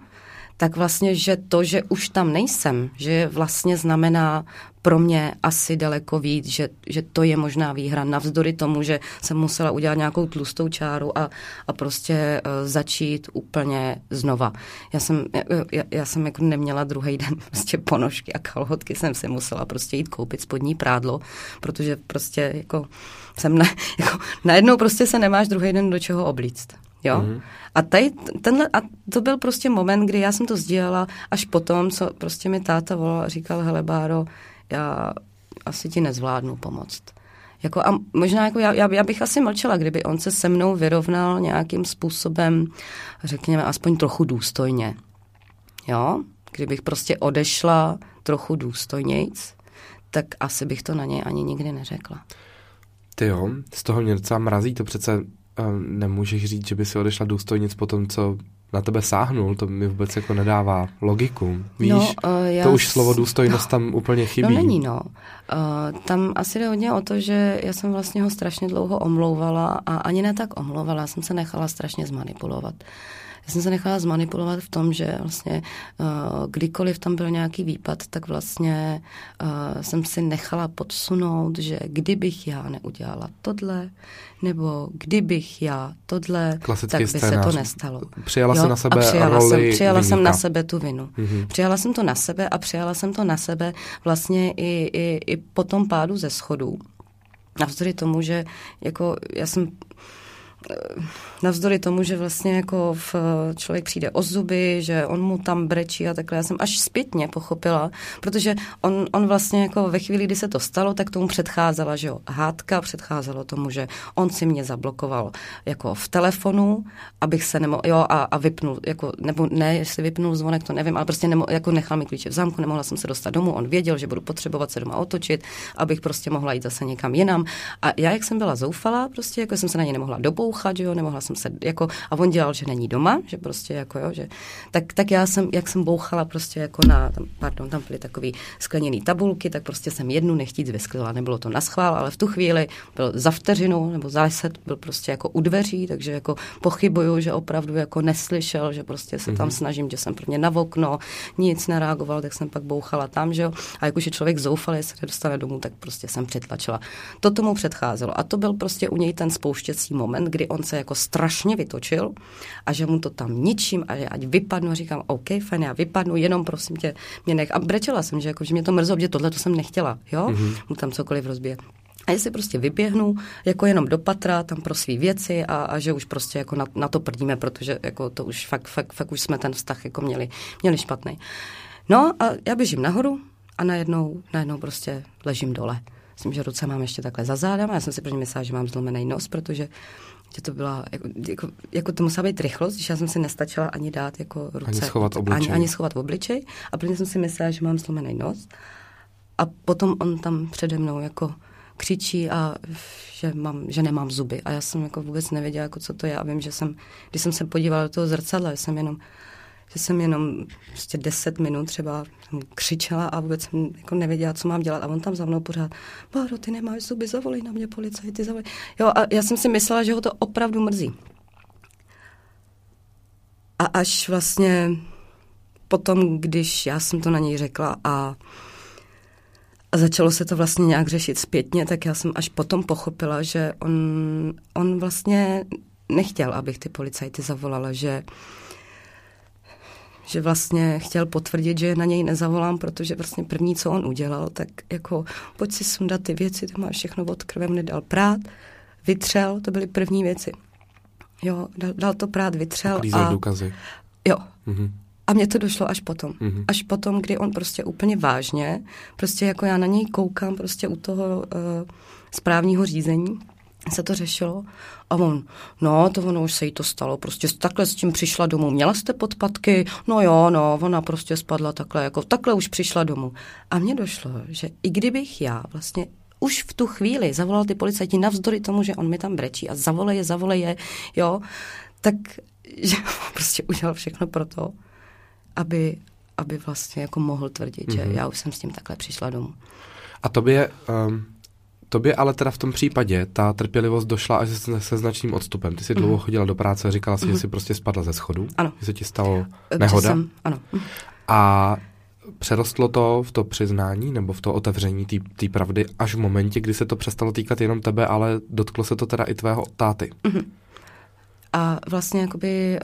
tak vlastně, že to, že už tam nejsem, že vlastně znamená pro mě asi daleko víc, že, že to je možná výhra, navzdory tomu, že jsem musela udělat nějakou tlustou čáru a, a prostě uh, začít úplně znova. Já jsem, já, já jsem jako neměla druhý den prostě ponožky a kalhotky jsem si musela prostě jít koupit spodní prádlo, protože prostě jako jsem na, jako, najednou prostě se nemáš druhý den do čeho oblíct. Jo? Mm-hmm. A, tady, tenhle, a to byl prostě moment, kdy já jsem to sdílela až potom, co prostě mi táta volal a říkal, hele Báro, já asi ti nezvládnu pomoct. Jako a možná jako já, já, bych asi mlčela, kdyby on se se mnou vyrovnal nějakým způsobem, řekněme, aspoň trochu důstojně. Jo? Kdybych prostě odešla trochu důstojnějc, tak asi bych to na něj ani nikdy neřekla. Ty jo, z toho mě docela mrazí, to přece nemůžeš říct, že by si odešla důstojnic po tom, co na tebe sáhnul, to mi vůbec jako nedává logiku. Víš, no, uh, já to už slovo důstojnost no, tam úplně chybí. No není, no. Uh, tam asi jde hodně o to, že já jsem vlastně ho strašně dlouho omlouvala a ani ne tak omlouvala, jsem se nechala strašně zmanipulovat. Uh, já jsem se nechala zmanipulovat v tom, že vlastně uh, kdykoliv tam byl nějaký výpad, tak vlastně uh, jsem si nechala podsunout, že kdybych já neudělala tohle, nebo kdybych já tohle, Klasický tak by scénář. se to nestalo. Přijala jo? jsem na sebe a přijala roli jsem, přijala vyníka. jsem na sebe tu vinu. Mm-hmm. Přijala jsem to na sebe a přijala jsem to na sebe vlastně i, i, i po tom pádu ze schodů. Navzdory tomu, že jako já jsem navzdory tomu, že vlastně jako v, člověk přijde o zuby, že on mu tam brečí a takhle, já jsem až zpětně pochopila, protože on, on vlastně jako ve chvíli, kdy se to stalo, tak tomu předcházela, že jo, hádka, předcházelo tomu, že on si mě zablokoval jako v telefonu, abych se nemohl, jo, a, a vypnul, jako, nebo ne, jestli vypnul zvonek, to nevím, ale prostě nemo, jako nechal mi klíče v zámku, nemohla jsem se dostat domů, on věděl, že budu potřebovat se doma otočit, abych prostě mohla jít zase někam jinam. A já, jak jsem byla zoufalá, prostě jako jsem se na ně nemohla dobouchat, jo, nemohla jsem se, jako, a on dělal, že není doma, že prostě jako, jo, že, tak, tak já jsem, jak jsem bouchala prostě jako na, tam, pardon, tam byly takový skleněný tabulky, tak prostě jsem jednu nechtít vysklila, nebylo to na schvál, ale v tu chvíli byl za vteřinu nebo za deset, byl prostě jako u dveří, takže jako pochybuju, že opravdu jako neslyšel, že prostě se tam mm-hmm. snažím, že jsem prvně na okno, nic nereagoval, tak jsem pak bouchala tam, že jo, a jak už je člověk zoufalý, se nedostane domů, tak prostě jsem přetlačila. To tomu předcházelo a to byl prostě u něj ten spouštěcí moment, kdy on se jako strašně vytočil a že mu to tam ničím a že ať vypadnu, a říkám, OK, fajn, já vypadnu, jenom prosím tě, mě nech. A brečela jsem, že, jako, že mě to mrzlo, že tohle to jsem nechtěla, jo, mm-hmm. mu tam cokoliv rozbije. A jestli prostě vyběhnu jako jenom do patra tam pro své věci a, a, že už prostě jako na, na to prdíme, protože jako to už fakt, fakt, fakt už jsme ten vztah jako měli, měli špatný. No a já běžím nahoru a najednou, najednou prostě ležím dole. Myslím, že ruce mám ještě takhle za zádama. Já jsem si první myslela, že mám zlomený nos, protože že to byla, jako, jako, jako to musela být rychlost, když já jsem si nestačila ani dát jako ruce. Ani schovat obličej. Ani, ani schovat obličej. A prvně jsem si myslela, že mám zlomený nos. A potom on tam přede mnou jako křičí a že, mám, že nemám zuby. A já jsem jako vůbec nevěděla, jako co to je. A vím, že jsem, když jsem se podívala do toho zrcadla, jsem jenom že jsem jenom prostě deset minut třeba křičela a vůbec jsem jako nevěděla, co mám dělat. A on tam za mnou pořád, Báro, ty nemáš zuby, zavolej na mě policajt, ty zavolej. Jo, a já jsem si myslela, že ho to opravdu mrzí. A až vlastně potom, když já jsem to na něj řekla a, a začalo se to vlastně nějak řešit zpětně, tak já jsem až potom pochopila, že on, on vlastně nechtěl, abych ty policajty zavolala, že že vlastně chtěl potvrdit, že na něj nezavolám, protože vlastně první, co on udělal, tak jako pojď si sundat ty věci, to máš všechno od krvem, nedal prát, vytřel, to byly první věci. Jo, dal, dal to prát, vytřel. A důkazy. Jo. Mm-hmm. A mně to došlo až potom. Mm-hmm. Až potom, kdy on prostě úplně vážně, prostě jako já na něj koukám prostě u toho uh, správního řízení, se to řešilo a on, no, to ono už se jí to stalo, prostě takhle s tím přišla domů. Měla jste podpatky? No jo, no, ona prostě spadla takhle, jako takhle už přišla domů. A mně došlo, že i kdybych já vlastně už v tu chvíli zavolal ty policajti navzdory tomu, že on mi tam brečí a zavolej je, zavolej je, jo, tak že prostě udělal všechno pro to, aby, aby vlastně jako mohl tvrdit, mm-hmm. že mhm. já už jsem s tím takhle přišla domů. A to by je, um, Tobě ale teda v tom případě ta trpělivost došla až se, se značným odstupem. Ty jsi mm. dlouho mhm. chodila do práce a říkala si, mm. že mhm. jsi prostě spadla ze schodu. Ano. Že se ti stalo nehoda. Jsem, ano. A přerostlo to v to přiznání nebo v to otevření té pravdy až v momentě, kdy se to přestalo týkat jenom tebe, ale dotklo se to teda i tvého táty. Mm-hmm. A vlastně jakoby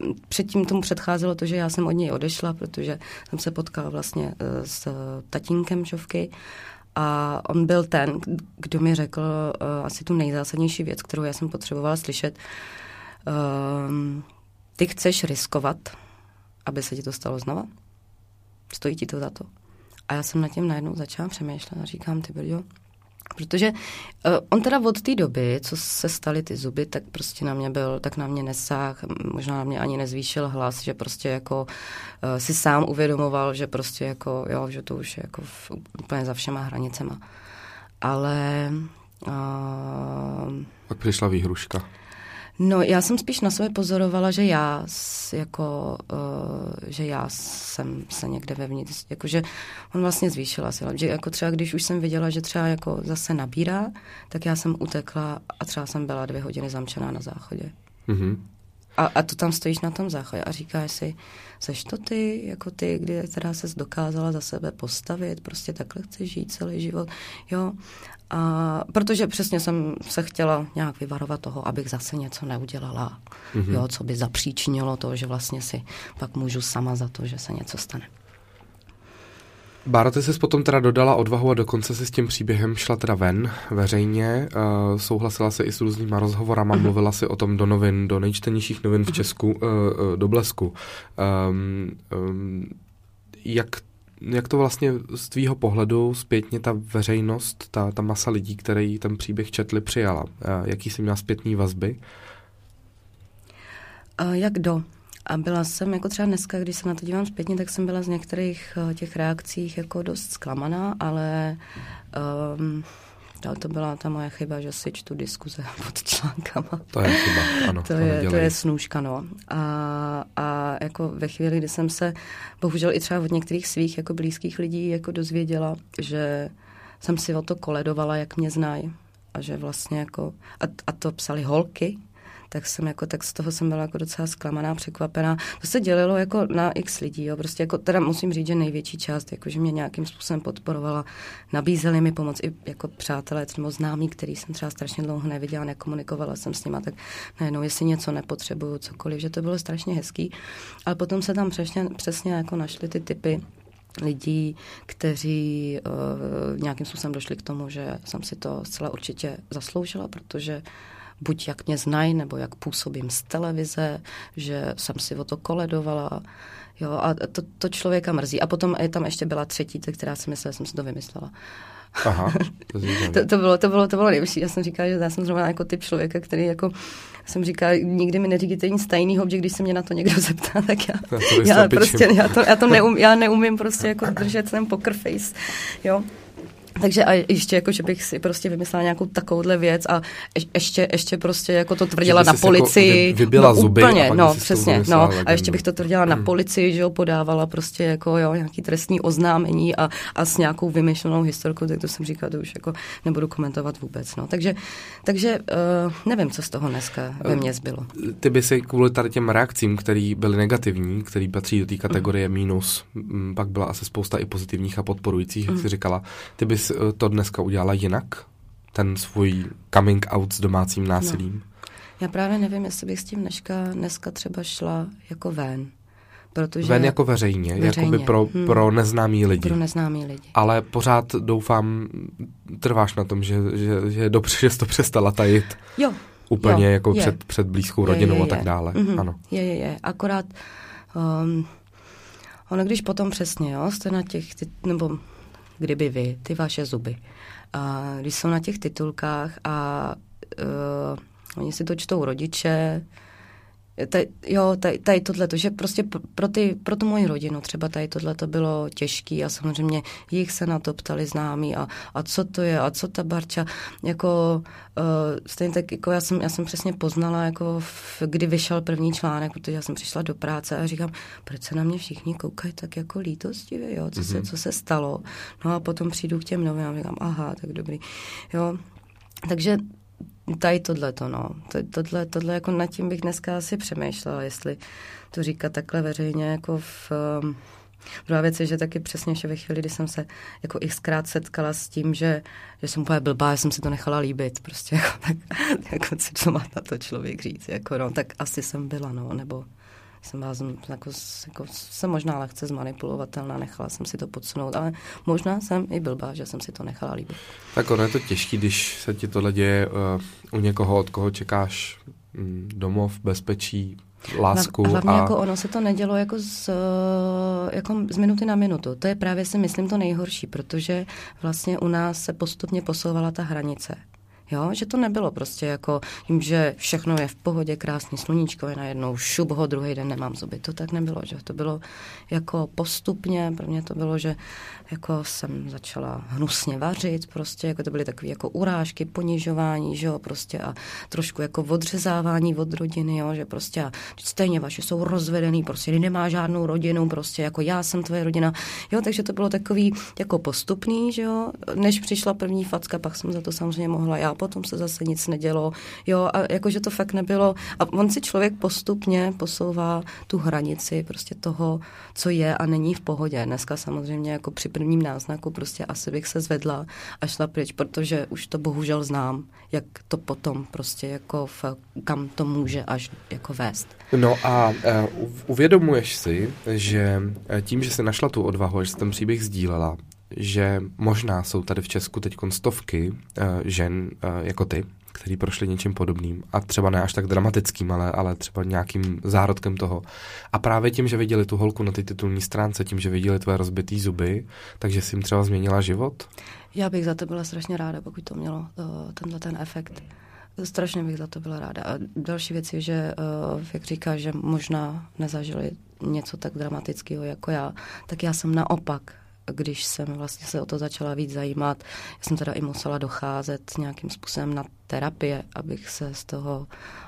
uh, předtím tomu předcházelo to, že já jsem od něj odešla, protože jsem se potkala vlastně uh, s tatínkem Žovky a on byl ten, kdo mi řekl uh, asi tu nejzásadnější věc, kterou já jsem potřebovala slyšet. Uh, ty chceš riskovat, aby se ti to stalo znova? Stojí ti to za to? A já jsem nad tím najednou začala přemýšlet a říkám, ty brďo, Protože uh, on teda od té doby, co se staly ty zuby, tak prostě na mě byl, tak na mě nesáh, možná na mě ani nezvýšil hlas, že prostě jako uh, si sám uvědomoval, že prostě jako, jo, že to už je jako v, úplně za všema hranicema. Ale... Uh, Pak přišla výhruška. No, já jsem spíš na sebe pozorovala, že já jako, uh, že já jsem se někde vevnitř, jakože on vlastně zvýšil asi, že jako třeba když už jsem viděla, že třeba jako zase nabírá, tak já jsem utekla a třeba jsem byla dvě hodiny zamčená na záchodě. Mm-hmm. A, a tu tam stojíš na tom záchodě a říkáš si, seš to ty, jako ty, kdy teda ses dokázala za sebe postavit, prostě takhle chceš žít celý život, jo. A protože přesně jsem se chtěla nějak vyvarovat toho, abych zase něco neudělala, mm-hmm. jo, co by zapříčinilo to, že vlastně si pak můžu sama za to, že se něco stane. Bára, ty jsi potom teda dodala odvahu a dokonce si s tím příběhem šla teda ven veřejně, uh, souhlasila se i s různýma rozhovorama, uh-huh. mluvila si o tom do novin, do nejčtenějších novin v mhm. Česku, uh, uh, do Blesku. Um, um, jak jak to vlastně z tvýho pohledu zpětně ta veřejnost, ta, ta masa lidí, který ten příběh četli, přijala? Jaký jsi měla zpětný vazby? Uh, jak do? A byla jsem, jako třeba dneska, když se na to dívám zpětně, tak jsem byla z některých uh, těch reakcích jako dost zklamaná, ale um, to, to byla ta moje chyba, že si čtu diskuze pod článkama. To je chyba, ano. to, to, je, to je snůžka, no. A, a jako ve chvíli, kdy jsem se, bohužel i třeba od některých svých jako blízkých lidí jako dozvěděla, že jsem si o to koledovala, jak mě znají. A že vlastně jako, a, a to psali holky, tak jsem jako, tak z toho jsem byla jako docela zklamaná, překvapená. To se dělilo jako na x lidí, jo. prostě jako, teda musím říct, že největší část, jako, že mě nějakým způsobem podporovala, nabízeli mi pomoc i jako přátelé nebo známí, který jsem třeba strašně dlouho neviděla, nekomunikovala jsem s nima, tak najednou, jestli něco nepotřebuju, cokoliv, že to bylo strašně hezký. Ale potom se tam přesně, přesně jako našly ty typy, lidí, kteří uh, nějakým způsobem došli k tomu, že jsem si to zcela určitě zasloužila, protože buď jak mě znají, nebo jak působím z televize, že jsem si o to koledovala. Jo, a to, to člověka mrzí. A potom je tam ještě byla třetí, která si myslela, že jsem si to vymyslela. Aha, to, to, to, bylo, to, bylo, to bylo nejlepší. Já jsem říkala, že já jsem zrovna jako typ člověka, který jako jsem říkala, nikdy mi neříkejte nic tajného, že když se mě na to někdo zeptá, tak já, já prostě, já to, já to neum, já neumím prostě jako držet ten poker face, jo. Takže a ještě jako, že bych si prostě vymyslela nějakou takovouhle věc a ještě, ještě prostě jako to tvrdila na jako policii. Jako vybila no, zuby úplně, a no, přesně, no. A ještě bych to tvrdila na hmm. policii, že jo, podávala prostě jako, jo, nějaký trestní oznámení a, a s nějakou vymyšlenou historkou, tak to jsem říkala, to už jako nebudu komentovat vůbec, no. Takže, takže uh, nevím, co z toho dneska ve mně zbylo. Ty by si kvůli tady těm reakcím, které byly negativní, které patří do té kategorie mm. mínus, pak byla asi spousta i pozitivních a podporujících, jak mm. jsi říkala, ty bys Eh, to dneska udělala jinak? Ten svůj coming out s domácím násilím? No. Já právě nevím, jestli bych s tím dneška, dneska třeba šla jako ven. Protože ven jako veřejně, veřejně. by pro, hmm. pro neznámý lidi. Pro neznámý lidi. Ale pořád doufám, trváš na tom, že, že, že je dobře, že jsi to přestala tajit. Jo. Úplně jo, jako je. Před, před blízkou rodinou je, je, je. a tak dále. Mm-hmm. Ano. Je, je, je. Akorát um, ono, když potom přesně, jo, jste na těch, ty, nebo kdyby vy, ty vaše zuby. A když jsou na těch titulkách a uh, oni si to čtou rodiče, tady, jo, tady, tady tohle, že prostě pro, ty, pro tu moji rodinu třeba tady tohle to bylo těžký a samozřejmě jich se na to ptali známí a, a co to je a co ta barča, jako uh, stejně tak, jako já jsem, já jsem přesně poznala, jako v, kdy vyšel první článek, protože já jsem přišla do práce a říkám, proč se na mě všichni koukají tak jako lítostivě, jo, co, mm-hmm. se, mhm. co se stalo. No a potom přijdu k těm novým a říkám, aha, tak dobrý, jo, takže tady tohle no. Tohle, tohle jako nad tím bych dneska asi přemýšlela, jestli to říkat takhle veřejně jako v... Um, Druhá věc je, že taky přesně že ve chvíli, kdy jsem se jako xkrát setkala s tím, že, že jsem úplně blbá, že jsem si to nechala líbit, prostě jako, tak, jako co má na to člověk říct, jako no, tak asi jsem byla, no, nebo jsem vás jako, jako, jsem možná lehce zmanipulovatelná, nechala jsem si to podsunout, ale možná jsem i blbá, že jsem si to nechala líbit. Tak ono je to těžké, když se ti tohle děje uh, u někoho, od koho čekáš um, domov, bezpečí, lásku. Hlavně a... jako ono se to nedělo jako z, eh, jako z minuty na minutu. To je právě si myslím to nejhorší, protože vlastně u nás se postupně posouvala ta hranice. Jo, že to nebylo prostě jako tím, že všechno je v pohodě, krásný sluníčko je najednou šup ho, druhý den nemám zuby. To tak nebylo, že to bylo jako postupně, pro mě to bylo, že jako jsem začala hnusně vařit, prostě jako to byly takové jako urážky, ponižování, že jo, prostě a trošku jako odřezávání od rodiny, jo, že prostě a stejně vaše jsou rozvedený, prostě nemá žádnou rodinu, prostě jako já jsem tvoje rodina, jo, takže to bylo takový jako postupný, že jo, než přišla první facka, pak jsem za to samozřejmě mohla já potom se zase nic nedělo. Jo, a jakože to fakt nebylo. A on si člověk postupně posouvá tu hranici prostě toho, co je a není v pohodě. Dneska samozřejmě jako při prvním náznaku prostě asi bych se zvedla a šla pryč, protože už to bohužel znám, jak to potom prostě jako v, kam to může až jako vést. No a uh, uvědomuješ si, že e, tím, že jsi našla tu odvahu, že jsi ten příběh sdílela, že možná jsou tady v Česku teď stovky uh, žen uh, jako ty, který prošli něčím podobným a třeba ne až tak dramatickým, ale, ale třeba nějakým zárodkem toho. A právě tím, že viděli tu holku na té titulní stránce, tím, že viděli tvoje rozbitý zuby, takže si jim třeba změnila život? Já bych za to byla strašně ráda, pokud to mělo uh, tenhle ten efekt. Strašně bych za to byla ráda. A další věc je, že, uh, jak říká, že možná nezažili něco tak dramatického jako já, tak já jsem naopak když jsem vlastně se o to začala víc zajímat, já jsem teda i musela docházet nějakým způsobem na terapie, abych se z toho,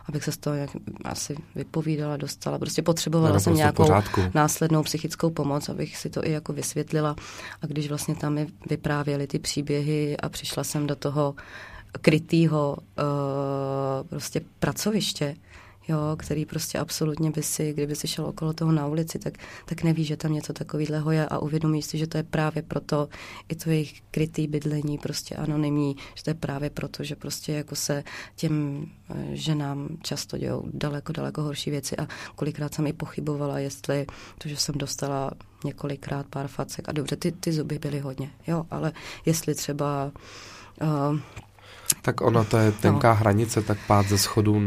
abych se z toho nějak, asi vypovídala, dostala. Prostě potřebovala jsem nějakou následnou psychickou pomoc, abych si to i jako vysvětlila. A když vlastně tam mi vyprávěly ty příběhy a přišla jsem do toho krytýho uh, prostě pracoviště, jo, který prostě absolutně by si, kdyby si šel okolo toho na ulici, tak, tak neví, že tam něco takového je a uvědomí si, že to je právě proto i to jejich krytý bydlení prostě anonymní, že to je právě proto, že prostě jako se těm eh, ženám často dějou daleko, daleko horší věci a kolikrát jsem i pochybovala, jestli to, že jsem dostala několikrát pár facek a dobře, ty, ty zuby byly hodně, jo, ale jestli třeba uh, tak ono to je tenká no. hranice, tak pád ze schodu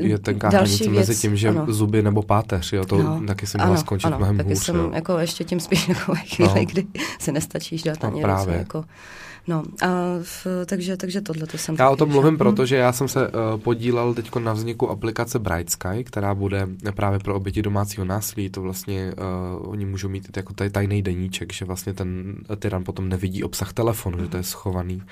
je tenká Další hranice věc, mezi tím, že ano. zuby nebo páteř, jo, to no. taky se mohla skončit ano, mnohem taky hůř. jsem jo. jako ještě tím spíš ve chvíli, no. kdy se nestačíš dát no, ani právě. ruce, jako No, a v, takže, takže tohle to jsem Já o tom mluvím, hm. protože já jsem se uh, podílel teď na vzniku aplikace Bright Sky, která bude právě pro oběti domácího násilí. To vlastně uh, oni můžou mít jako taj, tajný deníček, že vlastně ten tyran potom nevidí obsah telefonu, že to je schovaný.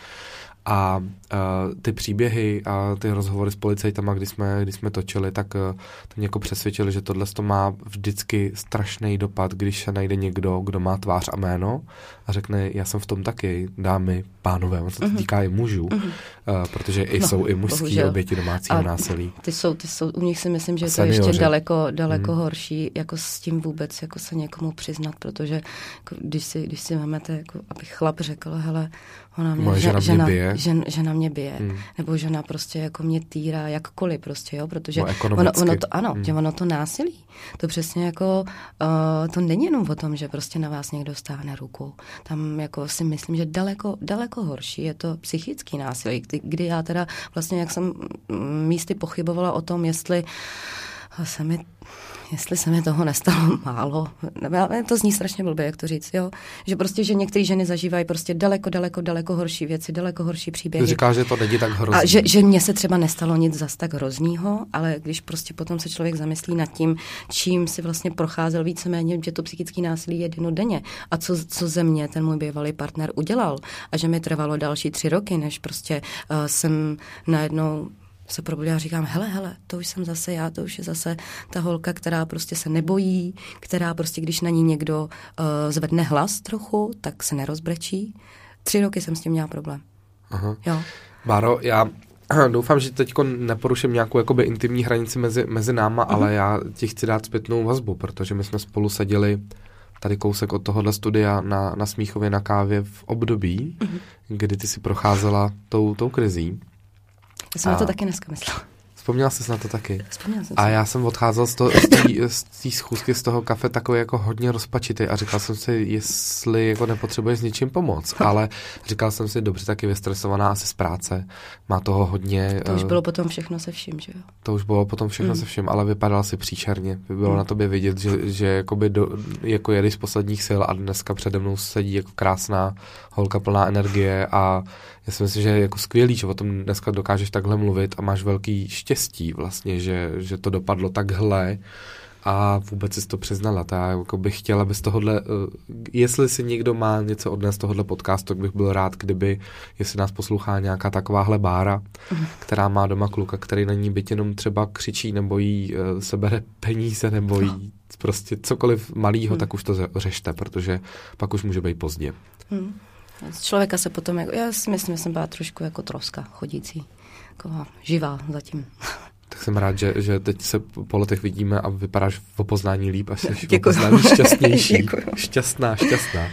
A uh, ty příběhy a ty rozhovory s policajtama, kdy jsme, kdy jsme točili, tak uh, to mě jako přesvědčili, že tohle to má vždycky strašný dopad, když se najde někdo, kdo má tvář a jméno a řekne, já jsem v tom taky, dámy, pánové, on se to týká i mužů, uh-huh. uh, protože i no, jsou i mužský bohužel. oběti domácího a násilí. Ty jsou, ty jsou, u nich si myslím, že to je ještě daleko, daleko hmm. horší, jako s tím vůbec jako se někomu přiznat, protože jako, když si, když si máte, jako, aby chlap řekl, hele, ona mě, Moje žena, žena, mě bije. Žen, žena mě bije. Hmm. Nebo žena prostě jako mě týrá jakkoliv prostě, jo, protože ono, ono to, ano, hmm. že ono to násilí, to přesně jako, uh, to není jenom o tom, že prostě na vás někdo stáhne ruku. Tam jako si myslím, že daleko, daleko horší je to psychický násilí, kdy, kdy já teda vlastně, jak jsem místy pochybovala o tom, jestli se mi jestli se mi toho nestalo málo. To zní strašně blbě, jak to říct, jo. Že prostě, že některé ženy zažívají prostě daleko, daleko, daleko horší věci, daleko horší příběhy. Ty říkáš, že to není tak hrozný. A že, že mně se třeba nestalo nic zas tak hroznýho, ale když prostě potom se člověk zamyslí nad tím, čím si vlastně procházel víceméně, že to psychické násilí je denně a co, co ze mě ten můj bývalý partner udělal a že mi trvalo další tři roky, než prostě uh, jsem najednou se probudila a říkám, hele, hele, to už jsem zase já, to už je zase ta holka, která prostě se nebojí, která prostě, když na ní někdo uh, zvedne hlas trochu, tak se nerozbrečí. Tři roky jsem s tím měla problém. Aha. Jo. Báro, já doufám, že teď neporuším nějakou jakoby intimní hranici mezi, mezi náma, uh-huh. ale já ti chci dát zpětnou vazbu, protože my jsme spolu seděli tady kousek od tohohle studia na, na Smíchově na kávě v období, uh-huh. kdy ty si procházela tou, tou krizí. Já jsem a... na to taky dneska myslela. Vzpomněla jsi na to taky. Vzpomněla jsem A já jsem odcházel z, té schůzky, z toho kafe takový jako hodně rozpačitý a říkal jsem si, jestli jako nepotřebuješ s ničím pomoct, ale říkal jsem si, dobře, taky vystresovaná asi z práce, má toho hodně. To už uh, bylo potom všechno se vším, že jo? To už bylo potom všechno mm. se vším, ale vypadal si příšerně. Bylo mm. na tobě vidět, že, že jakoby do, jako jedeš z posledních sil a dneska přede mnou sedí jako krásná holka plná energie a já si myslím, že je jako skvělý, že o tom dneska dokážeš takhle mluvit a máš velký štěstí vlastně, že, že to dopadlo takhle a vůbec jsi to přiznala. Ta, jako bych chtěla bez tohohle, uh, jestli si někdo má něco odnes tohohle podcastu, tak bych byl rád, kdyby, jestli nás poslouchá nějaká takováhle bára, která má doma kluka, který na ní byt jenom třeba křičí, nebo jí uh, sebere peníze, nebo jí prostě cokoliv malýho, mm. tak už to řešte, protože pak už může být pozdě. Mm. Z člověka se potom, jako, já si myslím, že jsem byla trošku jako troska chodící, taková živá zatím. Tak jsem rád, že, že teď se po letech vidíme a vypadáš v opoznání líp a jsi v opoznání šťastnější. Šťastná, šťastná.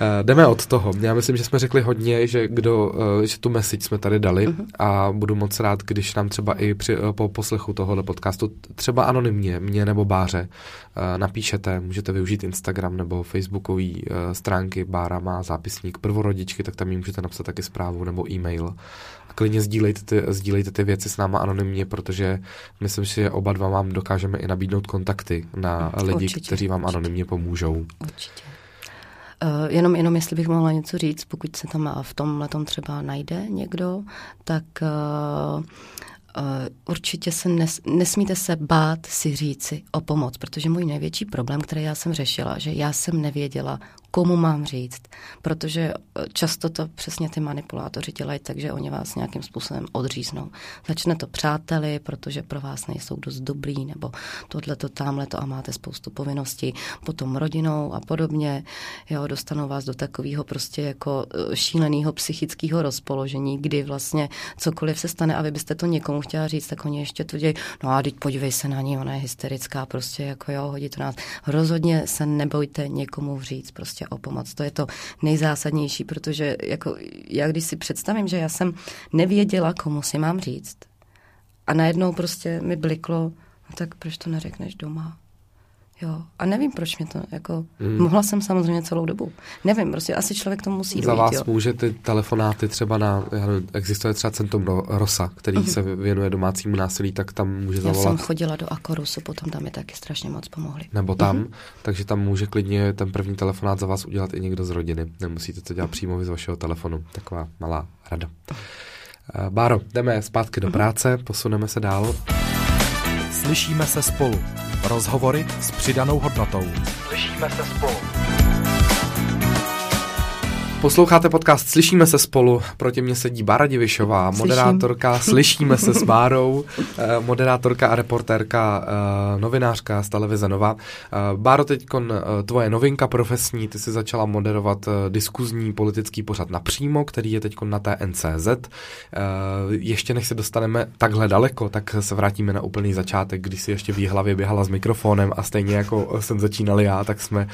Uh, jdeme od toho. Já myslím, že jsme řekli hodně, že kdo, uh, že tu message jsme tady dali uh-huh. a budu moc rád, když nám třeba i při, uh, po poslechu tohohle podcastu, třeba anonymně, mě nebo Báře, uh, napíšete, můžete využít Instagram nebo Facebookový uh, stránky, Bára má zápisník prvorodičky, tak tam mi můžete napsat taky zprávu nebo e-mail. A klidně sdílejte ty, sdílejte ty věci s náma anonymně, protože myslím si, že oba dva vám dokážeme i nabídnout kontakty na lidi, určitě, kteří vám určitě. anonymně pomůžou. Určitě. Uh, jenom, jenom jestli bych mohla něco říct, pokud se tam v tom letom třeba najde někdo, tak uh, uh, určitě se nes, nesmíte se bát si říci o pomoc, protože můj největší problém, který já jsem řešila, že já jsem nevěděla, komu mám říct, protože eh, často to přesně ty manipulátoři dělají, takže oni vás nějakým způsobem odříznou. Začne to přáteli, protože pro vás nejsou dost dobrý, nebo tohle to, tamhle to a máte spoustu povinností, potom rodinou a podobně. Jo, dostanou vás do takového prostě jako eh, šíleného psychického rozpoložení, kdy vlastně cokoliv se stane a vy byste to někomu chtěla říct, tak oni ještě to dějí, no a teď podívej se na ní, ona je hysterická, prostě jako jo, hodí to nás. Rozhodně se nebojte někomu říct, prostě o pomoc. To je to nejzásadnější, protože jako já když si představím, že já jsem nevěděla, komu si mám říct a najednou prostě mi bliklo, no tak proč to neřekneš doma? Jo, a nevím, proč mě to, jako, hmm. mohla jsem samozřejmě celou dobu. Nevím, prostě asi člověk to musí Za dojít, vás jo. může ty telefonáty třeba na, existuje třeba Centrum Rosa, který hmm. se věnuje domácímu násilí, tak tam může zavolat. Já jsem chodila do Akorusu, potom tam mi taky strašně moc pomohli. Nebo tam, hmm. takže tam může klidně ten první telefonát za vás udělat i někdo z rodiny. Nemusíte to dělat přímo z vašeho telefonu. Taková malá rada. Uh, Báro, jdeme zpátky do práce, posuneme se dál. Slyšíme se spolu. Rozhovory s přidanou hodnotou. Slyšíme se spolu. Posloucháte podcast Slyšíme se spolu, proti mně sedí Bára Divišová, Slyším. moderátorka Slyšíme se s Bárou, eh, moderátorka a reportérka, eh, novinářka z televize Nova. Eh, Báro, teď tvoje novinka profesní, ty jsi začala moderovat diskuzní politický pořad napřímo, který je teď na té NCZ. Ještě než se dostaneme takhle daleko, tak se vrátíme na úplný začátek, když si ještě v hlavě běhala s mikrofonem a stejně jako jsem začínal já, tak jsme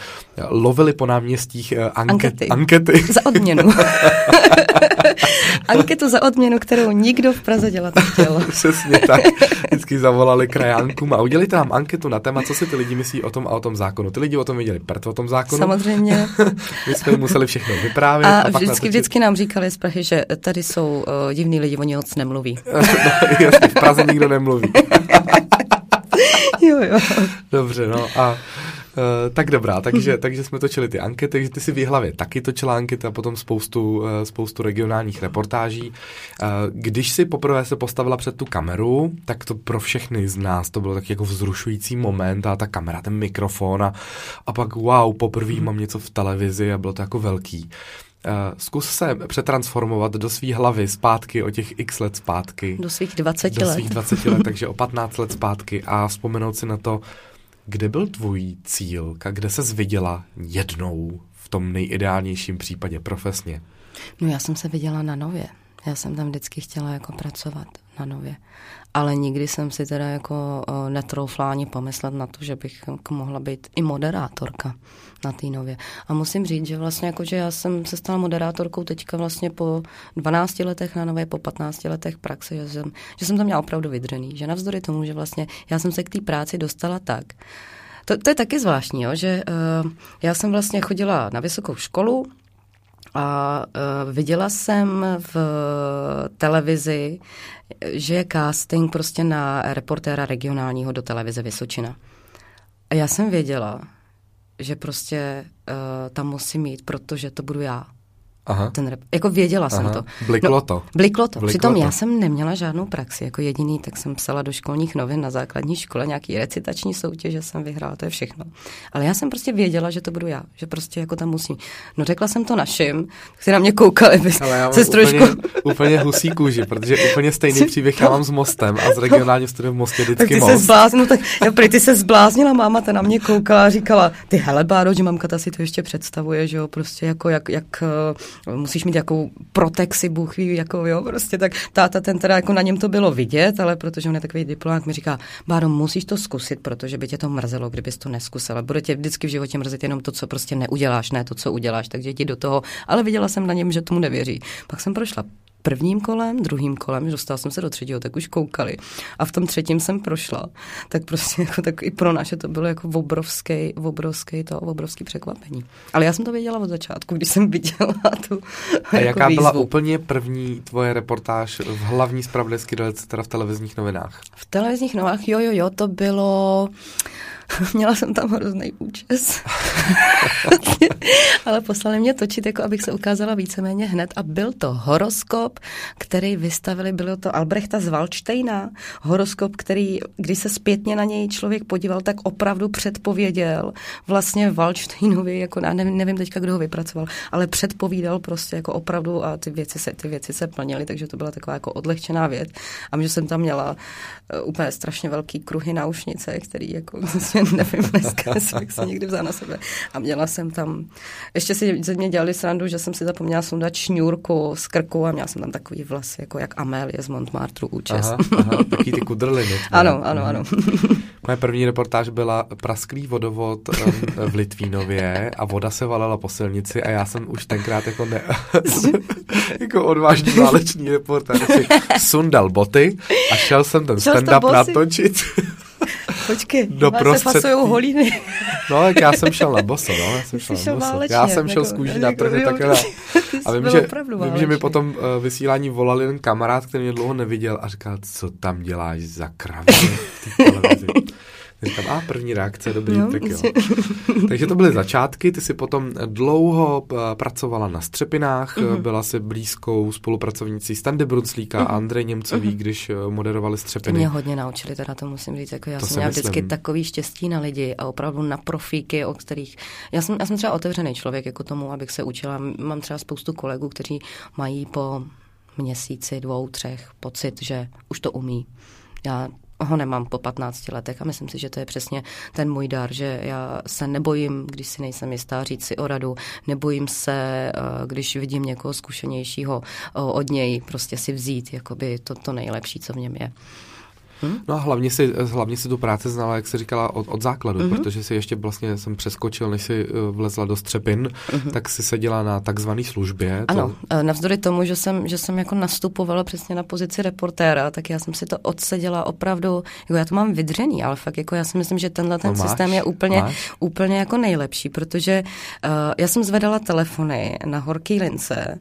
lovili po náměstích anket, ankety. ankety za odměnu. Anketu za odměnu, kterou nikdo v Praze dělat nechtěl. Přesně tak. Vždycky zavolali krajánkům a udělejte nám anketu na téma, co si ty lidi myslí o tom a o tom zákonu. Ty lidi o tom věděli prd o tom zákonu. Samozřejmě. My jsme museli všechno vyprávět. A, a vždycky, natočit... vždycky nám říkali z Prahy, že tady jsou uh, divní lidi, oni moc nemluví. no, jasně, v Praze nikdo nemluví. jo, jo. Dobře, no a tak dobrá, takže, takže jsme točili ty ankety, takže ty si v hlavě taky točila ankety a potom spoustu, uh, spoustu regionálních reportáží. Uh, když si poprvé se postavila před tu kameru, tak to pro všechny z nás to bylo tak jako vzrušující moment a ta kamera, ten mikrofon a, a pak wow, poprvé mám něco v televizi a bylo to jako velký. Uh, zkus se přetransformovat do svý hlavy zpátky o těch x let zpátky. Do svých 20 let. Do svých 20 let, takže o 15 let zpátky a vzpomenout si na to, kde byl tvůj cíl? Kde se viděla jednou v tom nejideálnějším případě profesně? No já jsem se viděla na nově. Já jsem tam vždycky chtěla jako pracovat na nově. Ale nikdy jsem si teda jako netroufla ani pomyslet na to, že bych mohla být i moderátorka na té nově. A musím říct, že vlastně jako, že já jsem se stala moderátorkou teďka vlastně po 12 letech na nové, po 15 letech praxe, že jsem, že jsem tam měla opravdu vydřený. Že navzdory tomu, že vlastně já jsem se k té práci dostala tak, to, to je taky zvláštní, jo, že uh, já jsem vlastně chodila na vysokou školu, a uh, viděla jsem v televizi, že je casting prostě na reportéra regionálního do televize Vysočina. A já jsem věděla, že prostě uh, tam musím mít, protože to budu já. Aha. Ten rep. Jako věděla Aha. jsem to. Bliklo no, to. Bliklo to. Bliklo Přitom to. já jsem neměla žádnou praxi. Jako jediný, tak jsem psala do školních novin na základní škole, nějaký recitační soutěže jsem vyhrála, to je všechno. Ale já jsem prostě věděla, že to budu já, že prostě jako tam musím. No řekla jsem to našim, kteří na mě koukali by Ale já se úplně, trošku... úplně husí kůži, protože úplně stejný příběh já mám s Mostem a z regionálního studia v Mostě vždycky tak ty most. Se zbláznil, tak já, prý ty se zbláznila, máma ta na mě koukala a říkala, ty hele Báro, že mamka ta si to ještě představuje, že jo, prostě jako jak, jak musíš mít jakou protekci, Bůh ví, jako jo, prostě tak táta ten teda jako na něm to bylo vidět, ale protože on je takový diplomát, mi říká, Báro, musíš to zkusit, protože by tě to mrzelo, kdybys to neskusila. Bude tě vždycky v životě mrzet jenom to, co prostě neuděláš, ne to, co uděláš, takže jdi do toho. Ale viděla jsem na něm, že tomu nevěří. Pak jsem prošla prvním kolem, druhým kolem, dostala jsem se do třetího, tak už koukali. A v tom třetím jsem prošla. Tak prostě jako tak i pro naše to bylo jako obrovský, obrovský to, obrovský překvapení. Ale já jsem to věděla od začátku, když jsem viděla tu A jako jaká výzvu. byla úplně první tvoje reportáž v hlavní spravodajské relaci, teda v televizních novinách? V televizních novinách, jo, jo, jo, to bylo... Měla jsem tam hrozný účes. Ale poslali mě točit, jako abych se ukázala víceméně hned. A byl to horoskop, který vystavili, bylo to Albrechta z Valštejna. Horoskop, který, když se zpětně na něj člověk podíval, tak opravdu předpověděl vlastně Valštejnovi, jako nevím, nevím teďka, kdo ho vypracoval, ale předpovídal prostě jako opravdu a ty věci se, ty věci se plnily, takže to byla taková jako odlehčená věc. A že jsem tam měla uh, úplně strašně velký kruhy náušnice, který jako nevím dneska, jestli bych si někdy vzala na sebe. A měla jsem tam, ještě si ze mě dělali srandu, že jsem si zapomněla sundat šňůrku z krku a měla jsem tam takový vlas, jako jak Amélie z Montmartru účes. Aha, aha, taký ty kudrliny. ano, ano, ano. Moje první reportáž byla prasklý vodovod v Litvínově a voda se valila po silnici a já jsem už tenkrát jako ne, jako odvážný válečný reportáž si sundal boty a šel jsem ten stand-up natočit. Počkej, do prostřed... se holíny. No, jak já jsem šel na boso, no, já jsem šel na boso. Válečně, já jsem šel jako, z kůží na trhy, jako, takhle. A vím, že, vím, že mi potom uh, vysílání volal jeden kamarád, který mě dlouho neviděl a říkal, co tam děláš za kravě Říkám, a první reakce, dobrý, no, tak jo. Takže to byly začátky, ty si potom dlouho eh, pracovala na Střepinách, uh-huh. byla si blízkou spolupracovnicí Standy Bruclíka uh-huh. a Andrej Němcový, uh-huh. když eh, moderovali Střepiny. Ty mě hodně naučili, teda to musím říct, jako já to jsem měla myslím. vždycky takový štěstí na lidi a opravdu na profíky, o kterých, já jsem, já jsem třeba otevřený člověk jako tomu, abych se učila, mám třeba spoustu kolegů, kteří mají po měsíci, dvou, třech pocit, že už to umí. Já ho nemám po 15 letech a myslím si, že to je přesně ten můj dar, že já se nebojím, když si nejsem jistá, říct si o radu, nebojím se, eh, když vidím někoho zkušenějšího od něj, prostě si vzít jakoby to, to nejlepší, co v něm je. Hmm? No a hlavně si, hlavně si tu práci znala, jak se říkala, od, od základu, mm-hmm. protože si ještě vlastně jsem přeskočil, než si uh, vlezla do Střepin, mm-hmm. tak si seděla na takzvané službě. To... Ano, eh, navzdory tomu, že jsem, že jsem jako nastupovala přesně na pozici reportéra, tak já jsem si to odseděla opravdu, jako já to mám vydřený, ale fakt jako já si myslím, že tenhle ten no máš, systém je úplně, úplně jako nejlepší, protože uh, já jsem zvedala telefony na horký lince,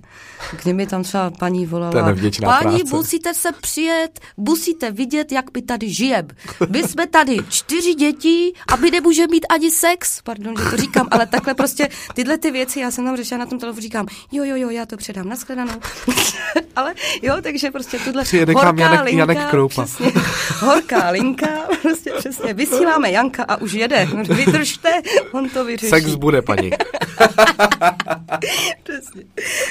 kdyby tam třeba paní volala, paní, musíte se přijet, musíte vidět, jak my tady žijeme. My jsme tady čtyři děti a my nemůžeme mít ani sex. Pardon, že to říkám, ale takhle prostě tyhle ty věci, já jsem tam řešila na tom telefonu, říkám, jo, jo, jo, já to předám na shledanou. ale jo, takže prostě tuhle Přijede horká Janek, linka, Janek Kroupa. Přesně, horká linka, prostě přesně, vysíláme Janka a už jede. Vydržte, on to vyřeší. Sex bude, paní. přesně.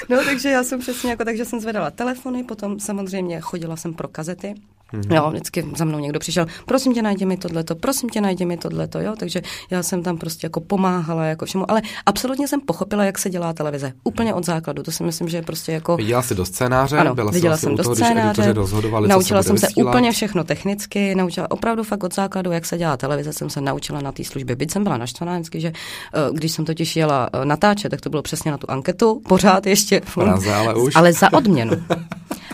No, takže já jsem přesně jako, takže jsem zvedala telefony, potom samozřejmě chodila jsem pro kazety, Mm-hmm. Jo, vždycky za mnou někdo přišel, prosím tě, najdi mi tohleto, prosím tě, najdi mi tohleto, jo, takže já jsem tam prostě jako pomáhala jako všemu, ale absolutně jsem pochopila, jak se dělá televize, úplně od základu, to si myslím, že je prostě jako... Viděla jsi do scénáře, ano, byla viděla jsem do toho, scénáře, rozhodovali, naučila jsem se vysílat. úplně všechno technicky, naučila opravdu fakt od základu, jak se dělá televize, jsem se naučila na té službě, byť jsem byla naštvaná vždycky, že eh, když jsem totiž jela eh, natáčet, tak to bylo přesně na tu anketu, pořád ještě. Praze, ale už. Ale za odměnu.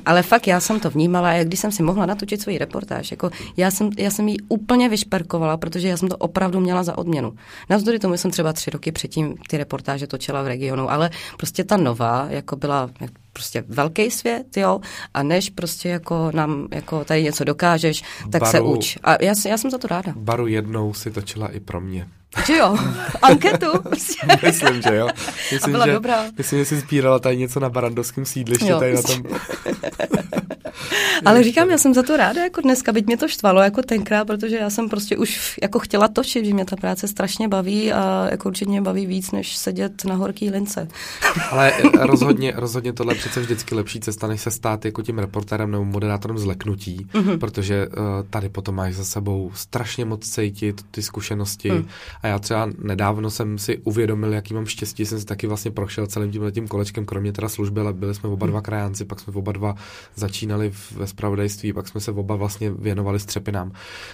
Ale fakt já jsem to vnímala, jak když jsem si mohla natočit svoji reportáž, jako já jsem, já jsem ji úplně vyšperkovala, protože já jsem to opravdu měla za odměnu. Navzdory tomu jsem třeba tři roky předtím ty reportáže točila v regionu, ale prostě ta nová, jako byla prostě velký svět, jo, a než prostě jako nám jako tady něco dokážeš, tak baru, se uč. A já, já jsem za to ráda. Baru jednou si točila i pro mě. Že jo? Anketu? myslím, že jo. Myslím, byla že, dobrá. Myslím, že jsi sbírala tady něco na barandovském sídlišti. Jo. Tady na tom... Ale říkám, já jsem za to ráda jako dneska, byť mě to štvalo jako tenkrát, protože já jsem prostě už jako chtěla točit, že mě ta práce strašně baví a jako určitě mě baví víc, než sedět na horký lince. Ale rozhodně, rozhodně tohle je přece vždycky lepší cesta, než se stát jako tím reportérem nebo moderátorem zleknutí, mm-hmm. protože uh, tady potom máš za sebou strašně moc cítit ty zkušenosti mm. a já třeba nedávno jsem si uvědomil, jaký mám štěstí, jsem si taky vlastně prošel celým tím tím kolečkem, kromě teda služby, ale byli jsme oba dva krajánci, pak jsme oba dva začínali ve spravodajství, pak jsme se oba vlastně věnovali střepinám.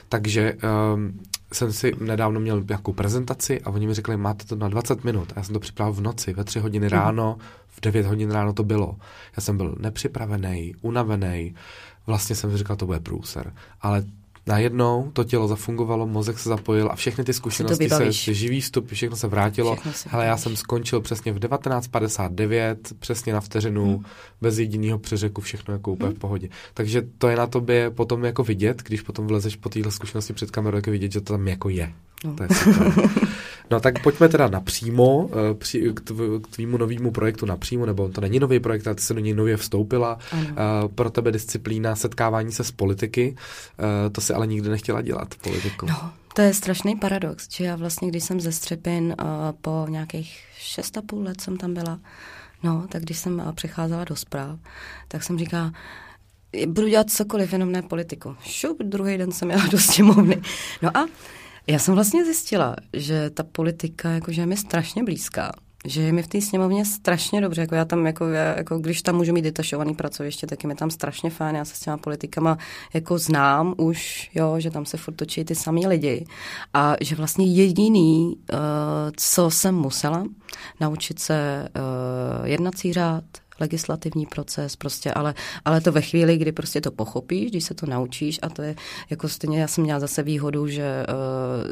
Takže um, jsem si nedávno měl nějakou prezentaci a oni mi řekli, máte to na 20 minut. A já jsem to připravil v noci, ve 3 hodiny mhm. ráno, v 9 hodin ráno to bylo. Já jsem byl nepřipravený, unavený. Vlastně jsem si říkal, to bude průser. Ale najednou to tělo zafungovalo, mozek se zapojil a všechny ty zkušenosti se, živý vstup, všechno se vrátilo. Všechno Hele, já jsem skončil přesně v 19.59, přesně na vteřinu, hmm. bez jediného přeřeku, všechno jako úplně hmm. v pohodě. Takže to je na tobě potom jako vidět, když potom vlezeš po téhle zkušenosti před kamerou, jako vidět, že to tam jako je. No. To je No tak pojďme teda napřímo eh, při, k, tv, k tvýmu novému projektu napřímo, nebo to není nový projekt, ale ty se do něj nově vstoupila. Ano. Uh, pro tebe disciplína setkávání se s politiky, uh, to si ale nikdy nechtěla dělat, politiku. No, to je strašný paradox, že já vlastně, když jsem ze Střepin po nějakých šest a půl let jsem tam byla, no, tak když jsem přecházela do zpráv, tak jsem říkala, budu dělat cokoliv, jenom ne politiku. Šup, druhý den jsem jela do sněmovny. No a já jsem vlastně zjistila, že ta politika jakože je mi strašně blízká že je mi v té sněmovně strašně dobře, jako já tam, jako, já, jako když tam můžu mít detašovaný pracoviště, tak je mi tam strašně fajn, já se s těma politikama jako znám už, jo, že tam se furt točí ty samý lidi a že vlastně jediný, uh, co jsem musela, naučit se uh, jednací řád, legislativní proces, prostě, ale, ale to ve chvíli, kdy prostě to pochopíš, když se to naučíš a to je jako stejně, já jsem měla zase výhodu, že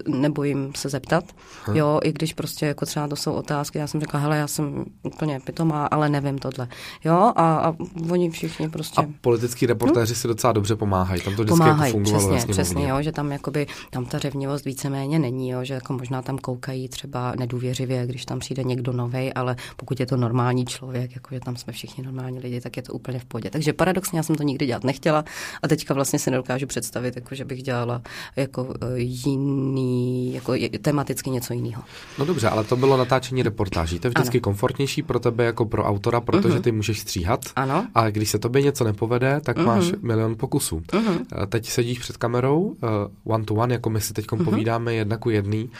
uh, nebojím se zeptat, hmm. jo, i když prostě jako třeba to jsou otázky, já jsem řekla, hele, já jsem úplně pitomá, ale nevím tohle, jo, a, a oni všichni prostě. A politický reportéři hmm? si docela dobře pomáhají, tam to vždycky jako pomáhají, jako fungovalo přesně, přesně, jo, že tam jakoby, tam ta řevnivost víceméně není, jo, že jako možná tam koukají třeba nedůvěřivě, když tam přijde někdo novej, ale pokud je to normální člověk, jako že tam jsme všichni normální lidi, tak je to úplně v pohodě. Takže paradoxně já jsem to nikdy dělat nechtěla a teďka vlastně si nedokážu představit, jako, že bych dělala jako e, jiný, jako tematicky něco jiného. No dobře, ale to bylo natáčení reportáží. To je vždycky ano. komfortnější pro tebe jako pro autora, protože uh-huh. ty můžeš stříhat. Ano. A když se tobě něco nepovede, tak uh-huh. máš milion pokusů. Uh-huh. Teď sedíš před kamerou, uh, one to one, jako my si teď uh-huh. povídáme jedna ku jedný. Uh,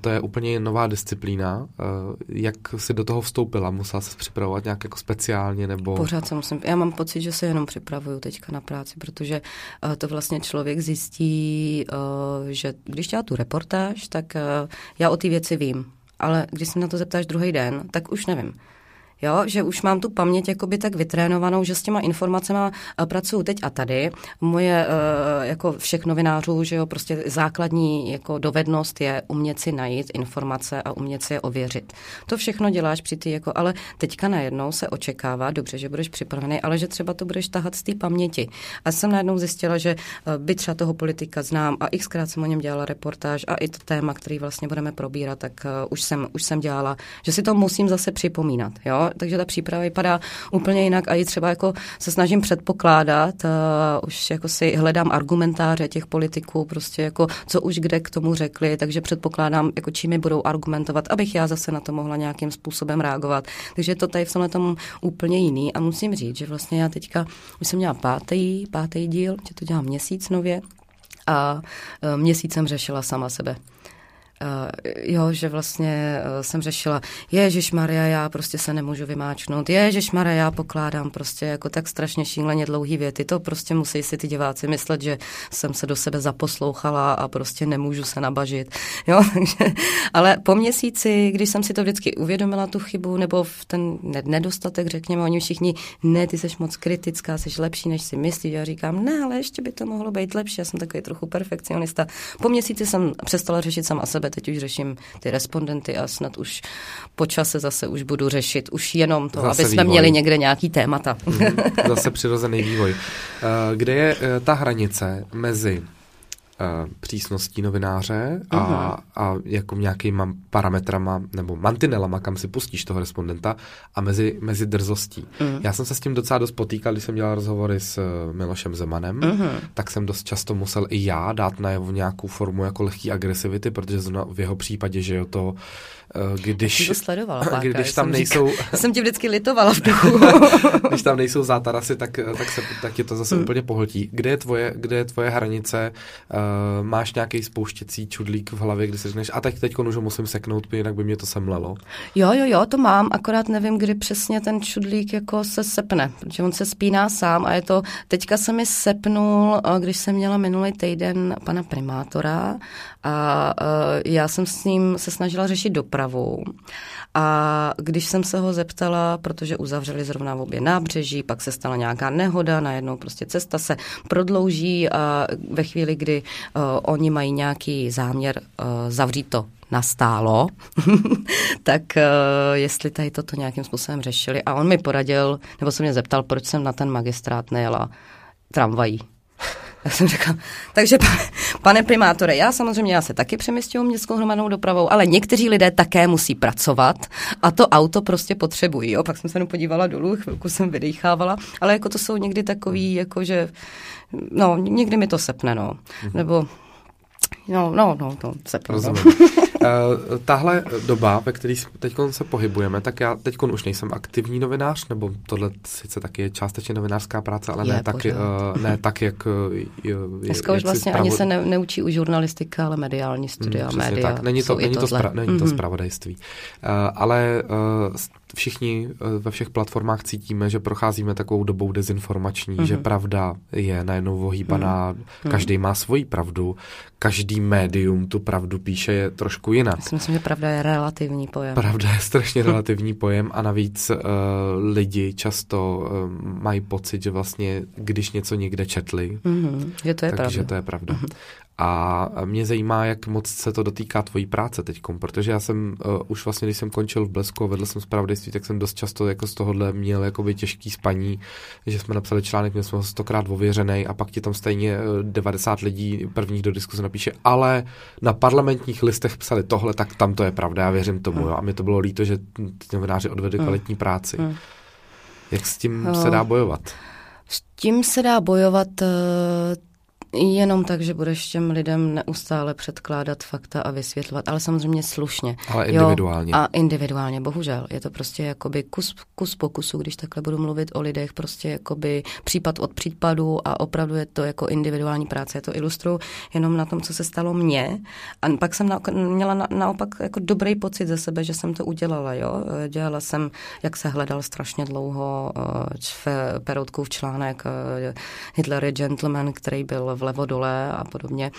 to je úplně nová disciplína. Uh, jak si do toho vstoupila? Musela se připravovat nějak jako speciálně nebo... Pořád se musím, já mám pocit, že se jenom připravuju teďka na práci, protože uh, to vlastně člověk zjistí, uh, že když dělá tu reportáž, tak uh, já o ty věci vím, ale když se na to zeptáš druhý den, tak už nevím jo, že už mám tu paměť jakoby tak vytrénovanou, že s těma informacemi eh, pracuju teď a tady. Moje eh, jako všech novinářů, že jo, prostě základní jako dovednost je umět si najít informace a umět si je ověřit. To všechno děláš při ty jako, ale teďka najednou se očekává, dobře, že budeš připravený, ale že třeba to budeš tahat z té paměti. A jsem najednou zjistila, že eh, by třeba toho politika znám a xkrát jsem o něm dělala reportáž a i to téma, který vlastně budeme probírat, tak už jsem, už jsem dělala, že si to musím zase připomínat, jo, takže ta příprava vypadá úplně jinak a i třeba jako se snažím předpokládat, uh, už jako si hledám argumentáře těch politiků, prostě jako co už kde k tomu řekli, takže předpokládám, jako čím mi budou argumentovat, abych já zase na to mohla nějakým způsobem reagovat. Takže to tady v tomhle tom úplně jiný a musím říct, že vlastně já teďka už jsem měla pátý, pátý díl, že to dělám měsíc nově a uh, měsíc jsem řešila sama sebe. Uh, jo, že vlastně uh, jsem řešila, Ježíš Maria, já prostě se nemůžu vymáčknout, Ježíš Maria, já pokládám prostě jako tak strašně šíleně dlouhý věty, to prostě musí si ty diváci myslet, že jsem se do sebe zaposlouchala a prostě nemůžu se nabažit, jo, takže, ale po měsíci, když jsem si to vždycky uvědomila, tu chybu, nebo v ten nedostatek, řekněme, oni všichni, ne, ty jsi moc kritická, jsi lepší, než si myslíš, já říkám, ne, ale ještě by to mohlo být lepší, já jsem takový trochu perfekcionista. Po měsíci jsem přestala řešit sama sebe, teď už řeším ty respondenty a snad už po čase zase už budu řešit už jenom to, zase aby jsme vývoj. měli někde nějaký témata. Mhm. Zase přirozený vývoj. Eh, kde je eh, ta hranice mezi přísností novináře a, uh-huh. a jako nějakýma parametrama nebo mantinelama, kam si pustíš toho respondenta a mezi, mezi drzostí. Uh-huh. Já jsem se s tím docela dost potýkal, když jsem dělal rozhovory s uh, Milošem Zemanem, uh-huh. tak jsem dost často musel i já dát najevo nějakou formu jako lehký agresivity, protože v jeho případě, že jo, to Eh, když, to sledovala párka, když tam nejsou... Říkala, jsem ti vždycky litovala v duchu. když tam nejsou zátarasy, tak, tak, se, tak tě to zase hmm. úplně pohltí. Kde je tvoje, kde je tvoje hranice? Uh, máš nějaký spouštěcí čudlík v hlavě, kdy si řekneš, a teď teď už musím seknout, jinak by mě to semlelo. Jo, jo, jo, to mám, akorát nevím, kdy přesně ten čudlík jako se sepne, protože on se spíná sám a je to, teďka se mi sepnul, eh, když jsem měla minulý týden pana primátora a já jsem s ním se snažila řešit dopravu. A když jsem se ho zeptala, protože uzavřeli zrovna v obě nábřeží, pak se stala nějaká nehoda, najednou prostě cesta se prodlouží a ve chvíli, kdy uh, oni mají nějaký záměr uh, zavřít to nastálo, tak uh, jestli tady toto nějakým způsobem řešili. A on mi poradil, nebo se mě zeptal, proč jsem na ten magistrát nejela tramvají. Tak jsem řekla, takže pane primátore, já samozřejmě já se taky přemysťuju městskou hromadnou dopravou, ale někteří lidé také musí pracovat a to auto prostě potřebují. Jo? Pak jsem se jenom podívala dolů, chvilku jsem vydechávala, ale jako to jsou někdy takový, jako že, no, někdy mi to sepne, no. Mhm. Nebo No, no, no, to se Rozumím. Uh, tahle doba, ve které teď se pohybujeme, tak já teď už nejsem aktivní novinář, nebo tohle sice taky je částečně novinářská práce, ale je, ne, tak, uh, ne tak, jak je, Dneska už vlastně spravo... ani se ne, neučí u žurnalistika, ale mediální studia, mm, média. Tak. Není to, není to, spra, není mm-hmm. to spravodajství. Uh, ale uh, všichni ve všech platformách cítíme, že procházíme takovou dobou dezinformační, mm-hmm. že pravda je najednou vohýbaná, mm-hmm. každý má svoji pravdu, každý médium tu pravdu píše je trošku jinak. Já si myslím, že pravda je relativní pojem. Pravda je strašně relativní pojem a navíc uh, lidi často uh, mají pocit, že vlastně, když něco někde četli, mm-hmm, že to je takže pravda. to je pravda. Mm-hmm. A mě zajímá, jak moc se to dotýká tvojí práce teď, protože já jsem uh, už vlastně, když jsem končil v Blesku a vedl jsem zpravodajství, tak jsem dost často jako z tohohle měl jakoby těžký spaní, že jsme napsali článek, měl jsme ho stokrát ověřený a pak ti tam stejně 90 lidí prvních do diskuse napíše, ale na parlamentních listech psali tohle, tak tam to je pravda, já věřím tomu. Hmm. Jo. A mi to bylo líto, že ty novináři odvedli hmm. kvalitní práci. Hmm. Jak s tím se dá bojovat? S tím se dá bojovat Jenom tak, že budeš těm lidem neustále předkládat fakta a vysvětlovat, ale samozřejmě slušně. Ale individuálně. Jo, a individuálně, bohužel. Je to prostě jakoby kus, kus pokusu, když takhle budu mluvit o lidech, prostě jakoby případ od případu a opravdu je to jako individuální práce. Je to ilustruju jenom na tom, co se stalo mně. A pak jsem na, měla na, naopak jako dobrý pocit ze sebe, že jsem to udělala. Jo? Dělala jsem, jak se hledal strašně dlouho uh, Peroutkův článek uh, Hitler je gentleman, který byl v vlevo dole a podobně.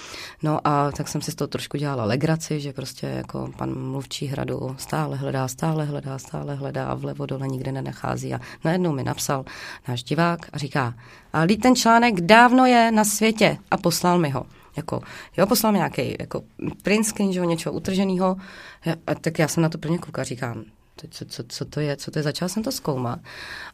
No a tak jsem si z toho trošku dělala legraci, že prostě jako pan mluvčí hradu stále hledá, stále hledá, stále hledá a vlevo dole nikde nenachází. A najednou mi napsal náš divák a říká, ale ten článek dávno je na světě a poslal mi ho jako, jo, poslal mi nějaký jako print screen, že něčeho utrženého, a tak já jsem na to plně koukal, říkám, co, co, co to je, co to je, začala jsem to zkoumat.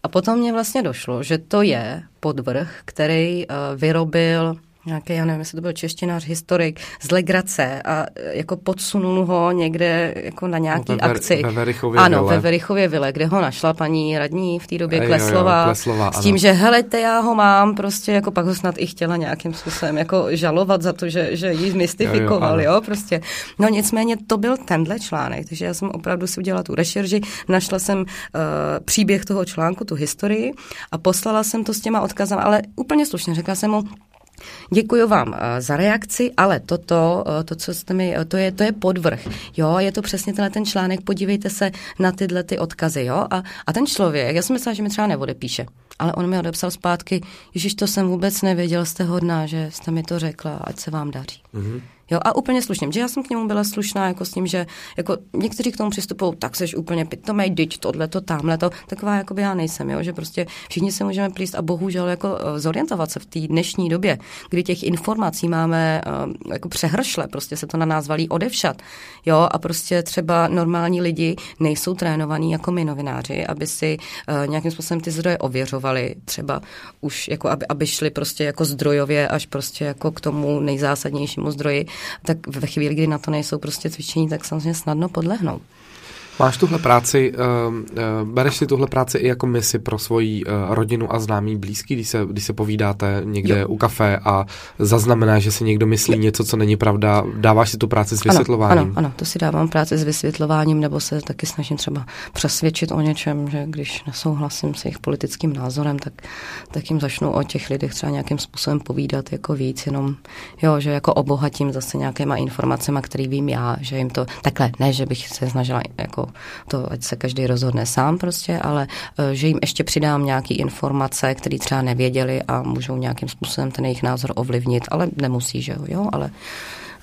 A potom mě vlastně došlo, že to je podvrh, který uh, vyrobil nějaký, já nevím, jestli to byl češtinář, historik z Legrace a e, jako podsunul ho někde jako na nějaký no, ve, akci. Ve Verichově ano, vile. ve Verichově vile, kde ho našla paní radní v té době Ej, Kleslová, jo, jo, Kleslová. S tím, ano. že helejte, já ho mám, prostě jako pak ho snad i chtěla nějakým způsobem jako žalovat za to, že, že ji mystifikoval, jo, jo, jo, prostě. No nicméně to byl tenhle článek, takže já jsem opravdu si udělala tu rešerži, našla jsem uh, příběh toho článku, tu historii a poslala jsem to s těma odkazem, ale úplně slušně, řekla jsem mu, Děkuji vám eh, za reakci, ale toto, eh, to, co jste mi, to je, to je podvrh. Jo, je to přesně tenhle ten článek, podívejte se na tyhle ty odkazy, jo. A, a ten člověk, já jsem myslela, že mi třeba neodepíše, ale on mi odepsal zpátky, Ježíš, to jsem vůbec nevěděl, jste hodná, že jste mi to řekla, ať se vám daří. Mm-hmm. Jo, a úplně slušně, že já jsem k němu byla slušná jako s tím, že jako někteří k tomu přistupují, tak seš úplně pitomej, dyť tohle to, tamhle to, taková jako by já nejsem, jo, že prostě všichni se můžeme plíst a bohužel jako uh, zorientovat se v té dnešní době, kdy těch informací máme uh, jako přehršle, prostě se to na nás valí odevšat, jo, a prostě třeba normální lidi nejsou trénovaní jako my novináři, aby si uh, nějakým způsobem ty zdroje ověřovali, třeba už jako aby, aby šli prostě jako zdrojově až prostě jako k tomu nejzásadnějšímu zdroji, tak ve chvíli, kdy na to nejsou prostě cvičení, tak samozřejmě snadno podlehnou. Máš tuhle práci, uh, uh, bereš si tuhle práci i jako misi pro svoji uh, rodinu a známý blízký, když se, když se povídáte někde jo. u kafe a zaznamená, že si někdo myslí jo. něco, co není pravda, dáváš si tu práci s vysvětlováním? Ano, ano, ano, to si dávám práci s vysvětlováním, nebo se taky snažím třeba přesvědčit o něčem, že když nesouhlasím s jejich politickým názorem, tak, tak jim začnu o těch lidech třeba nějakým způsobem povídat jako víc, jenom, jo, že jako obohatím zase nějakýma informacemi, který vím já, že jim to, takhle, ne, že bych se snažila jako to ať se každý rozhodne sám prostě, ale eh, že jim ještě přidám nějaké informace, které třeba nevěděli a můžou nějakým způsobem ten jejich názor ovlivnit, ale nemusí, že jo, jo ale,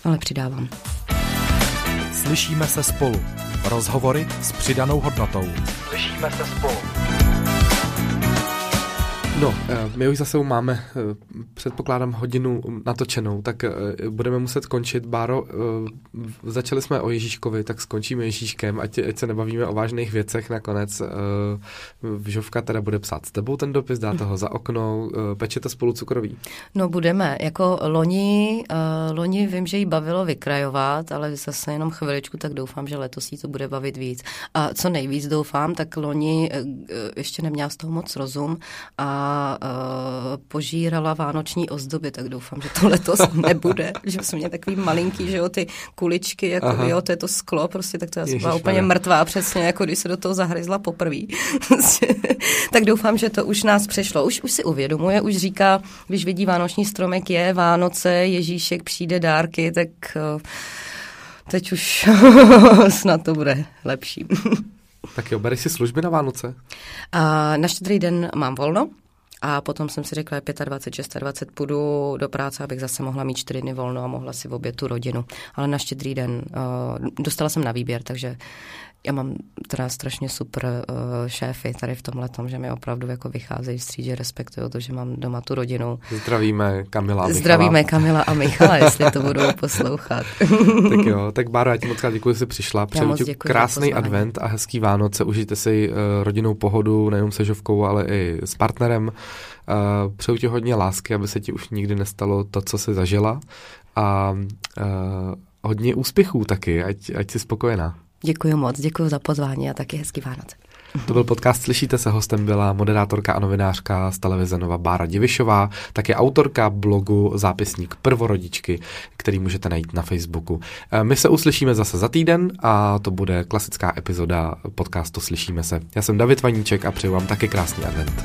ale přidávám. Slyšíme se spolu. Rozhovory s přidanou hodnotou. Slyšíme se spolu. No, eh, my už zase máme, eh, předpokládám, hodinu natočenou, tak eh, budeme muset končit. Báro, začali jsme o Ježíškovi, tak skončíme Ježíškem, ať, ať se nebavíme o vážných věcech nakonec. Žovka teda bude psát s tebou ten dopis, dáte ho za okno, pečete spolu cukroví? No budeme, jako loni, loni vím, že jí bavilo vykrajovat, ale zase jenom chviličku, tak doufám, že letos jí to bude bavit víc. A co nejvíc doufám, tak loni ještě neměla z toho moc rozum a uh, požírala vánoční ozdoby, tak doufám, že to letos nebude, že jsou mě takový malinký, že jo, ty kuličky, jako Aha. jo, to je to sklo, prostě tak to já jsem byla úplně mrtvá přesně, jako když se do toho zahryzla poprvé. tak doufám, že to už nás přešlo. Už, už si uvědomuje, už říká, když vidí vánoční stromek, je Vánoce, Ježíšek, přijde dárky, tak uh, teď už snad to bude lepší. tak jo, bereš si služby na Vánoce? A na štědrý den mám volno, a potom jsem si řekla, 25, 26 půjdu do práce, abych zase mohla mít čtyři dny volno a mohla si v tu rodinu. Ale na štědrý den uh, dostala jsem na výběr, takže já mám teda strašně super uh, šéfy tady v tomhle tom, že mi opravdu jako vycházejí vstříc, že respektují to, že mám doma tu rodinu. Zdravíme Kamila a Michala. Zdravíme Kamila a Michala, jestli to budou poslouchat. tak jo, tak Báro, já ti moc děkuji, že jsi přišla. Přeju ti krásný advent a hezký Vánoce. Užijte si uh, rodinnou pohodu, nejenom se Žovkou, ale i s partnerem. Uh, přeju ti hodně lásky, aby se ti už nikdy nestalo to, co jsi zažila. A uh, hodně úspěchů taky, ať, ať jsi spokojená. Děkuji moc, děkuji za pozvání a taky hezký Vánoce. To byl podcast Slyšíte se, hostem byla moderátorka a novinářka z televize Nova Bára Divišová, také autorka blogu Zápisník prvorodičky, který můžete najít na Facebooku. Eh, my se uslyšíme zase za týden a to bude klasická epizoda podcastu Slyšíme se. Já jsem David Vaníček a přeju vám taky krásný advent.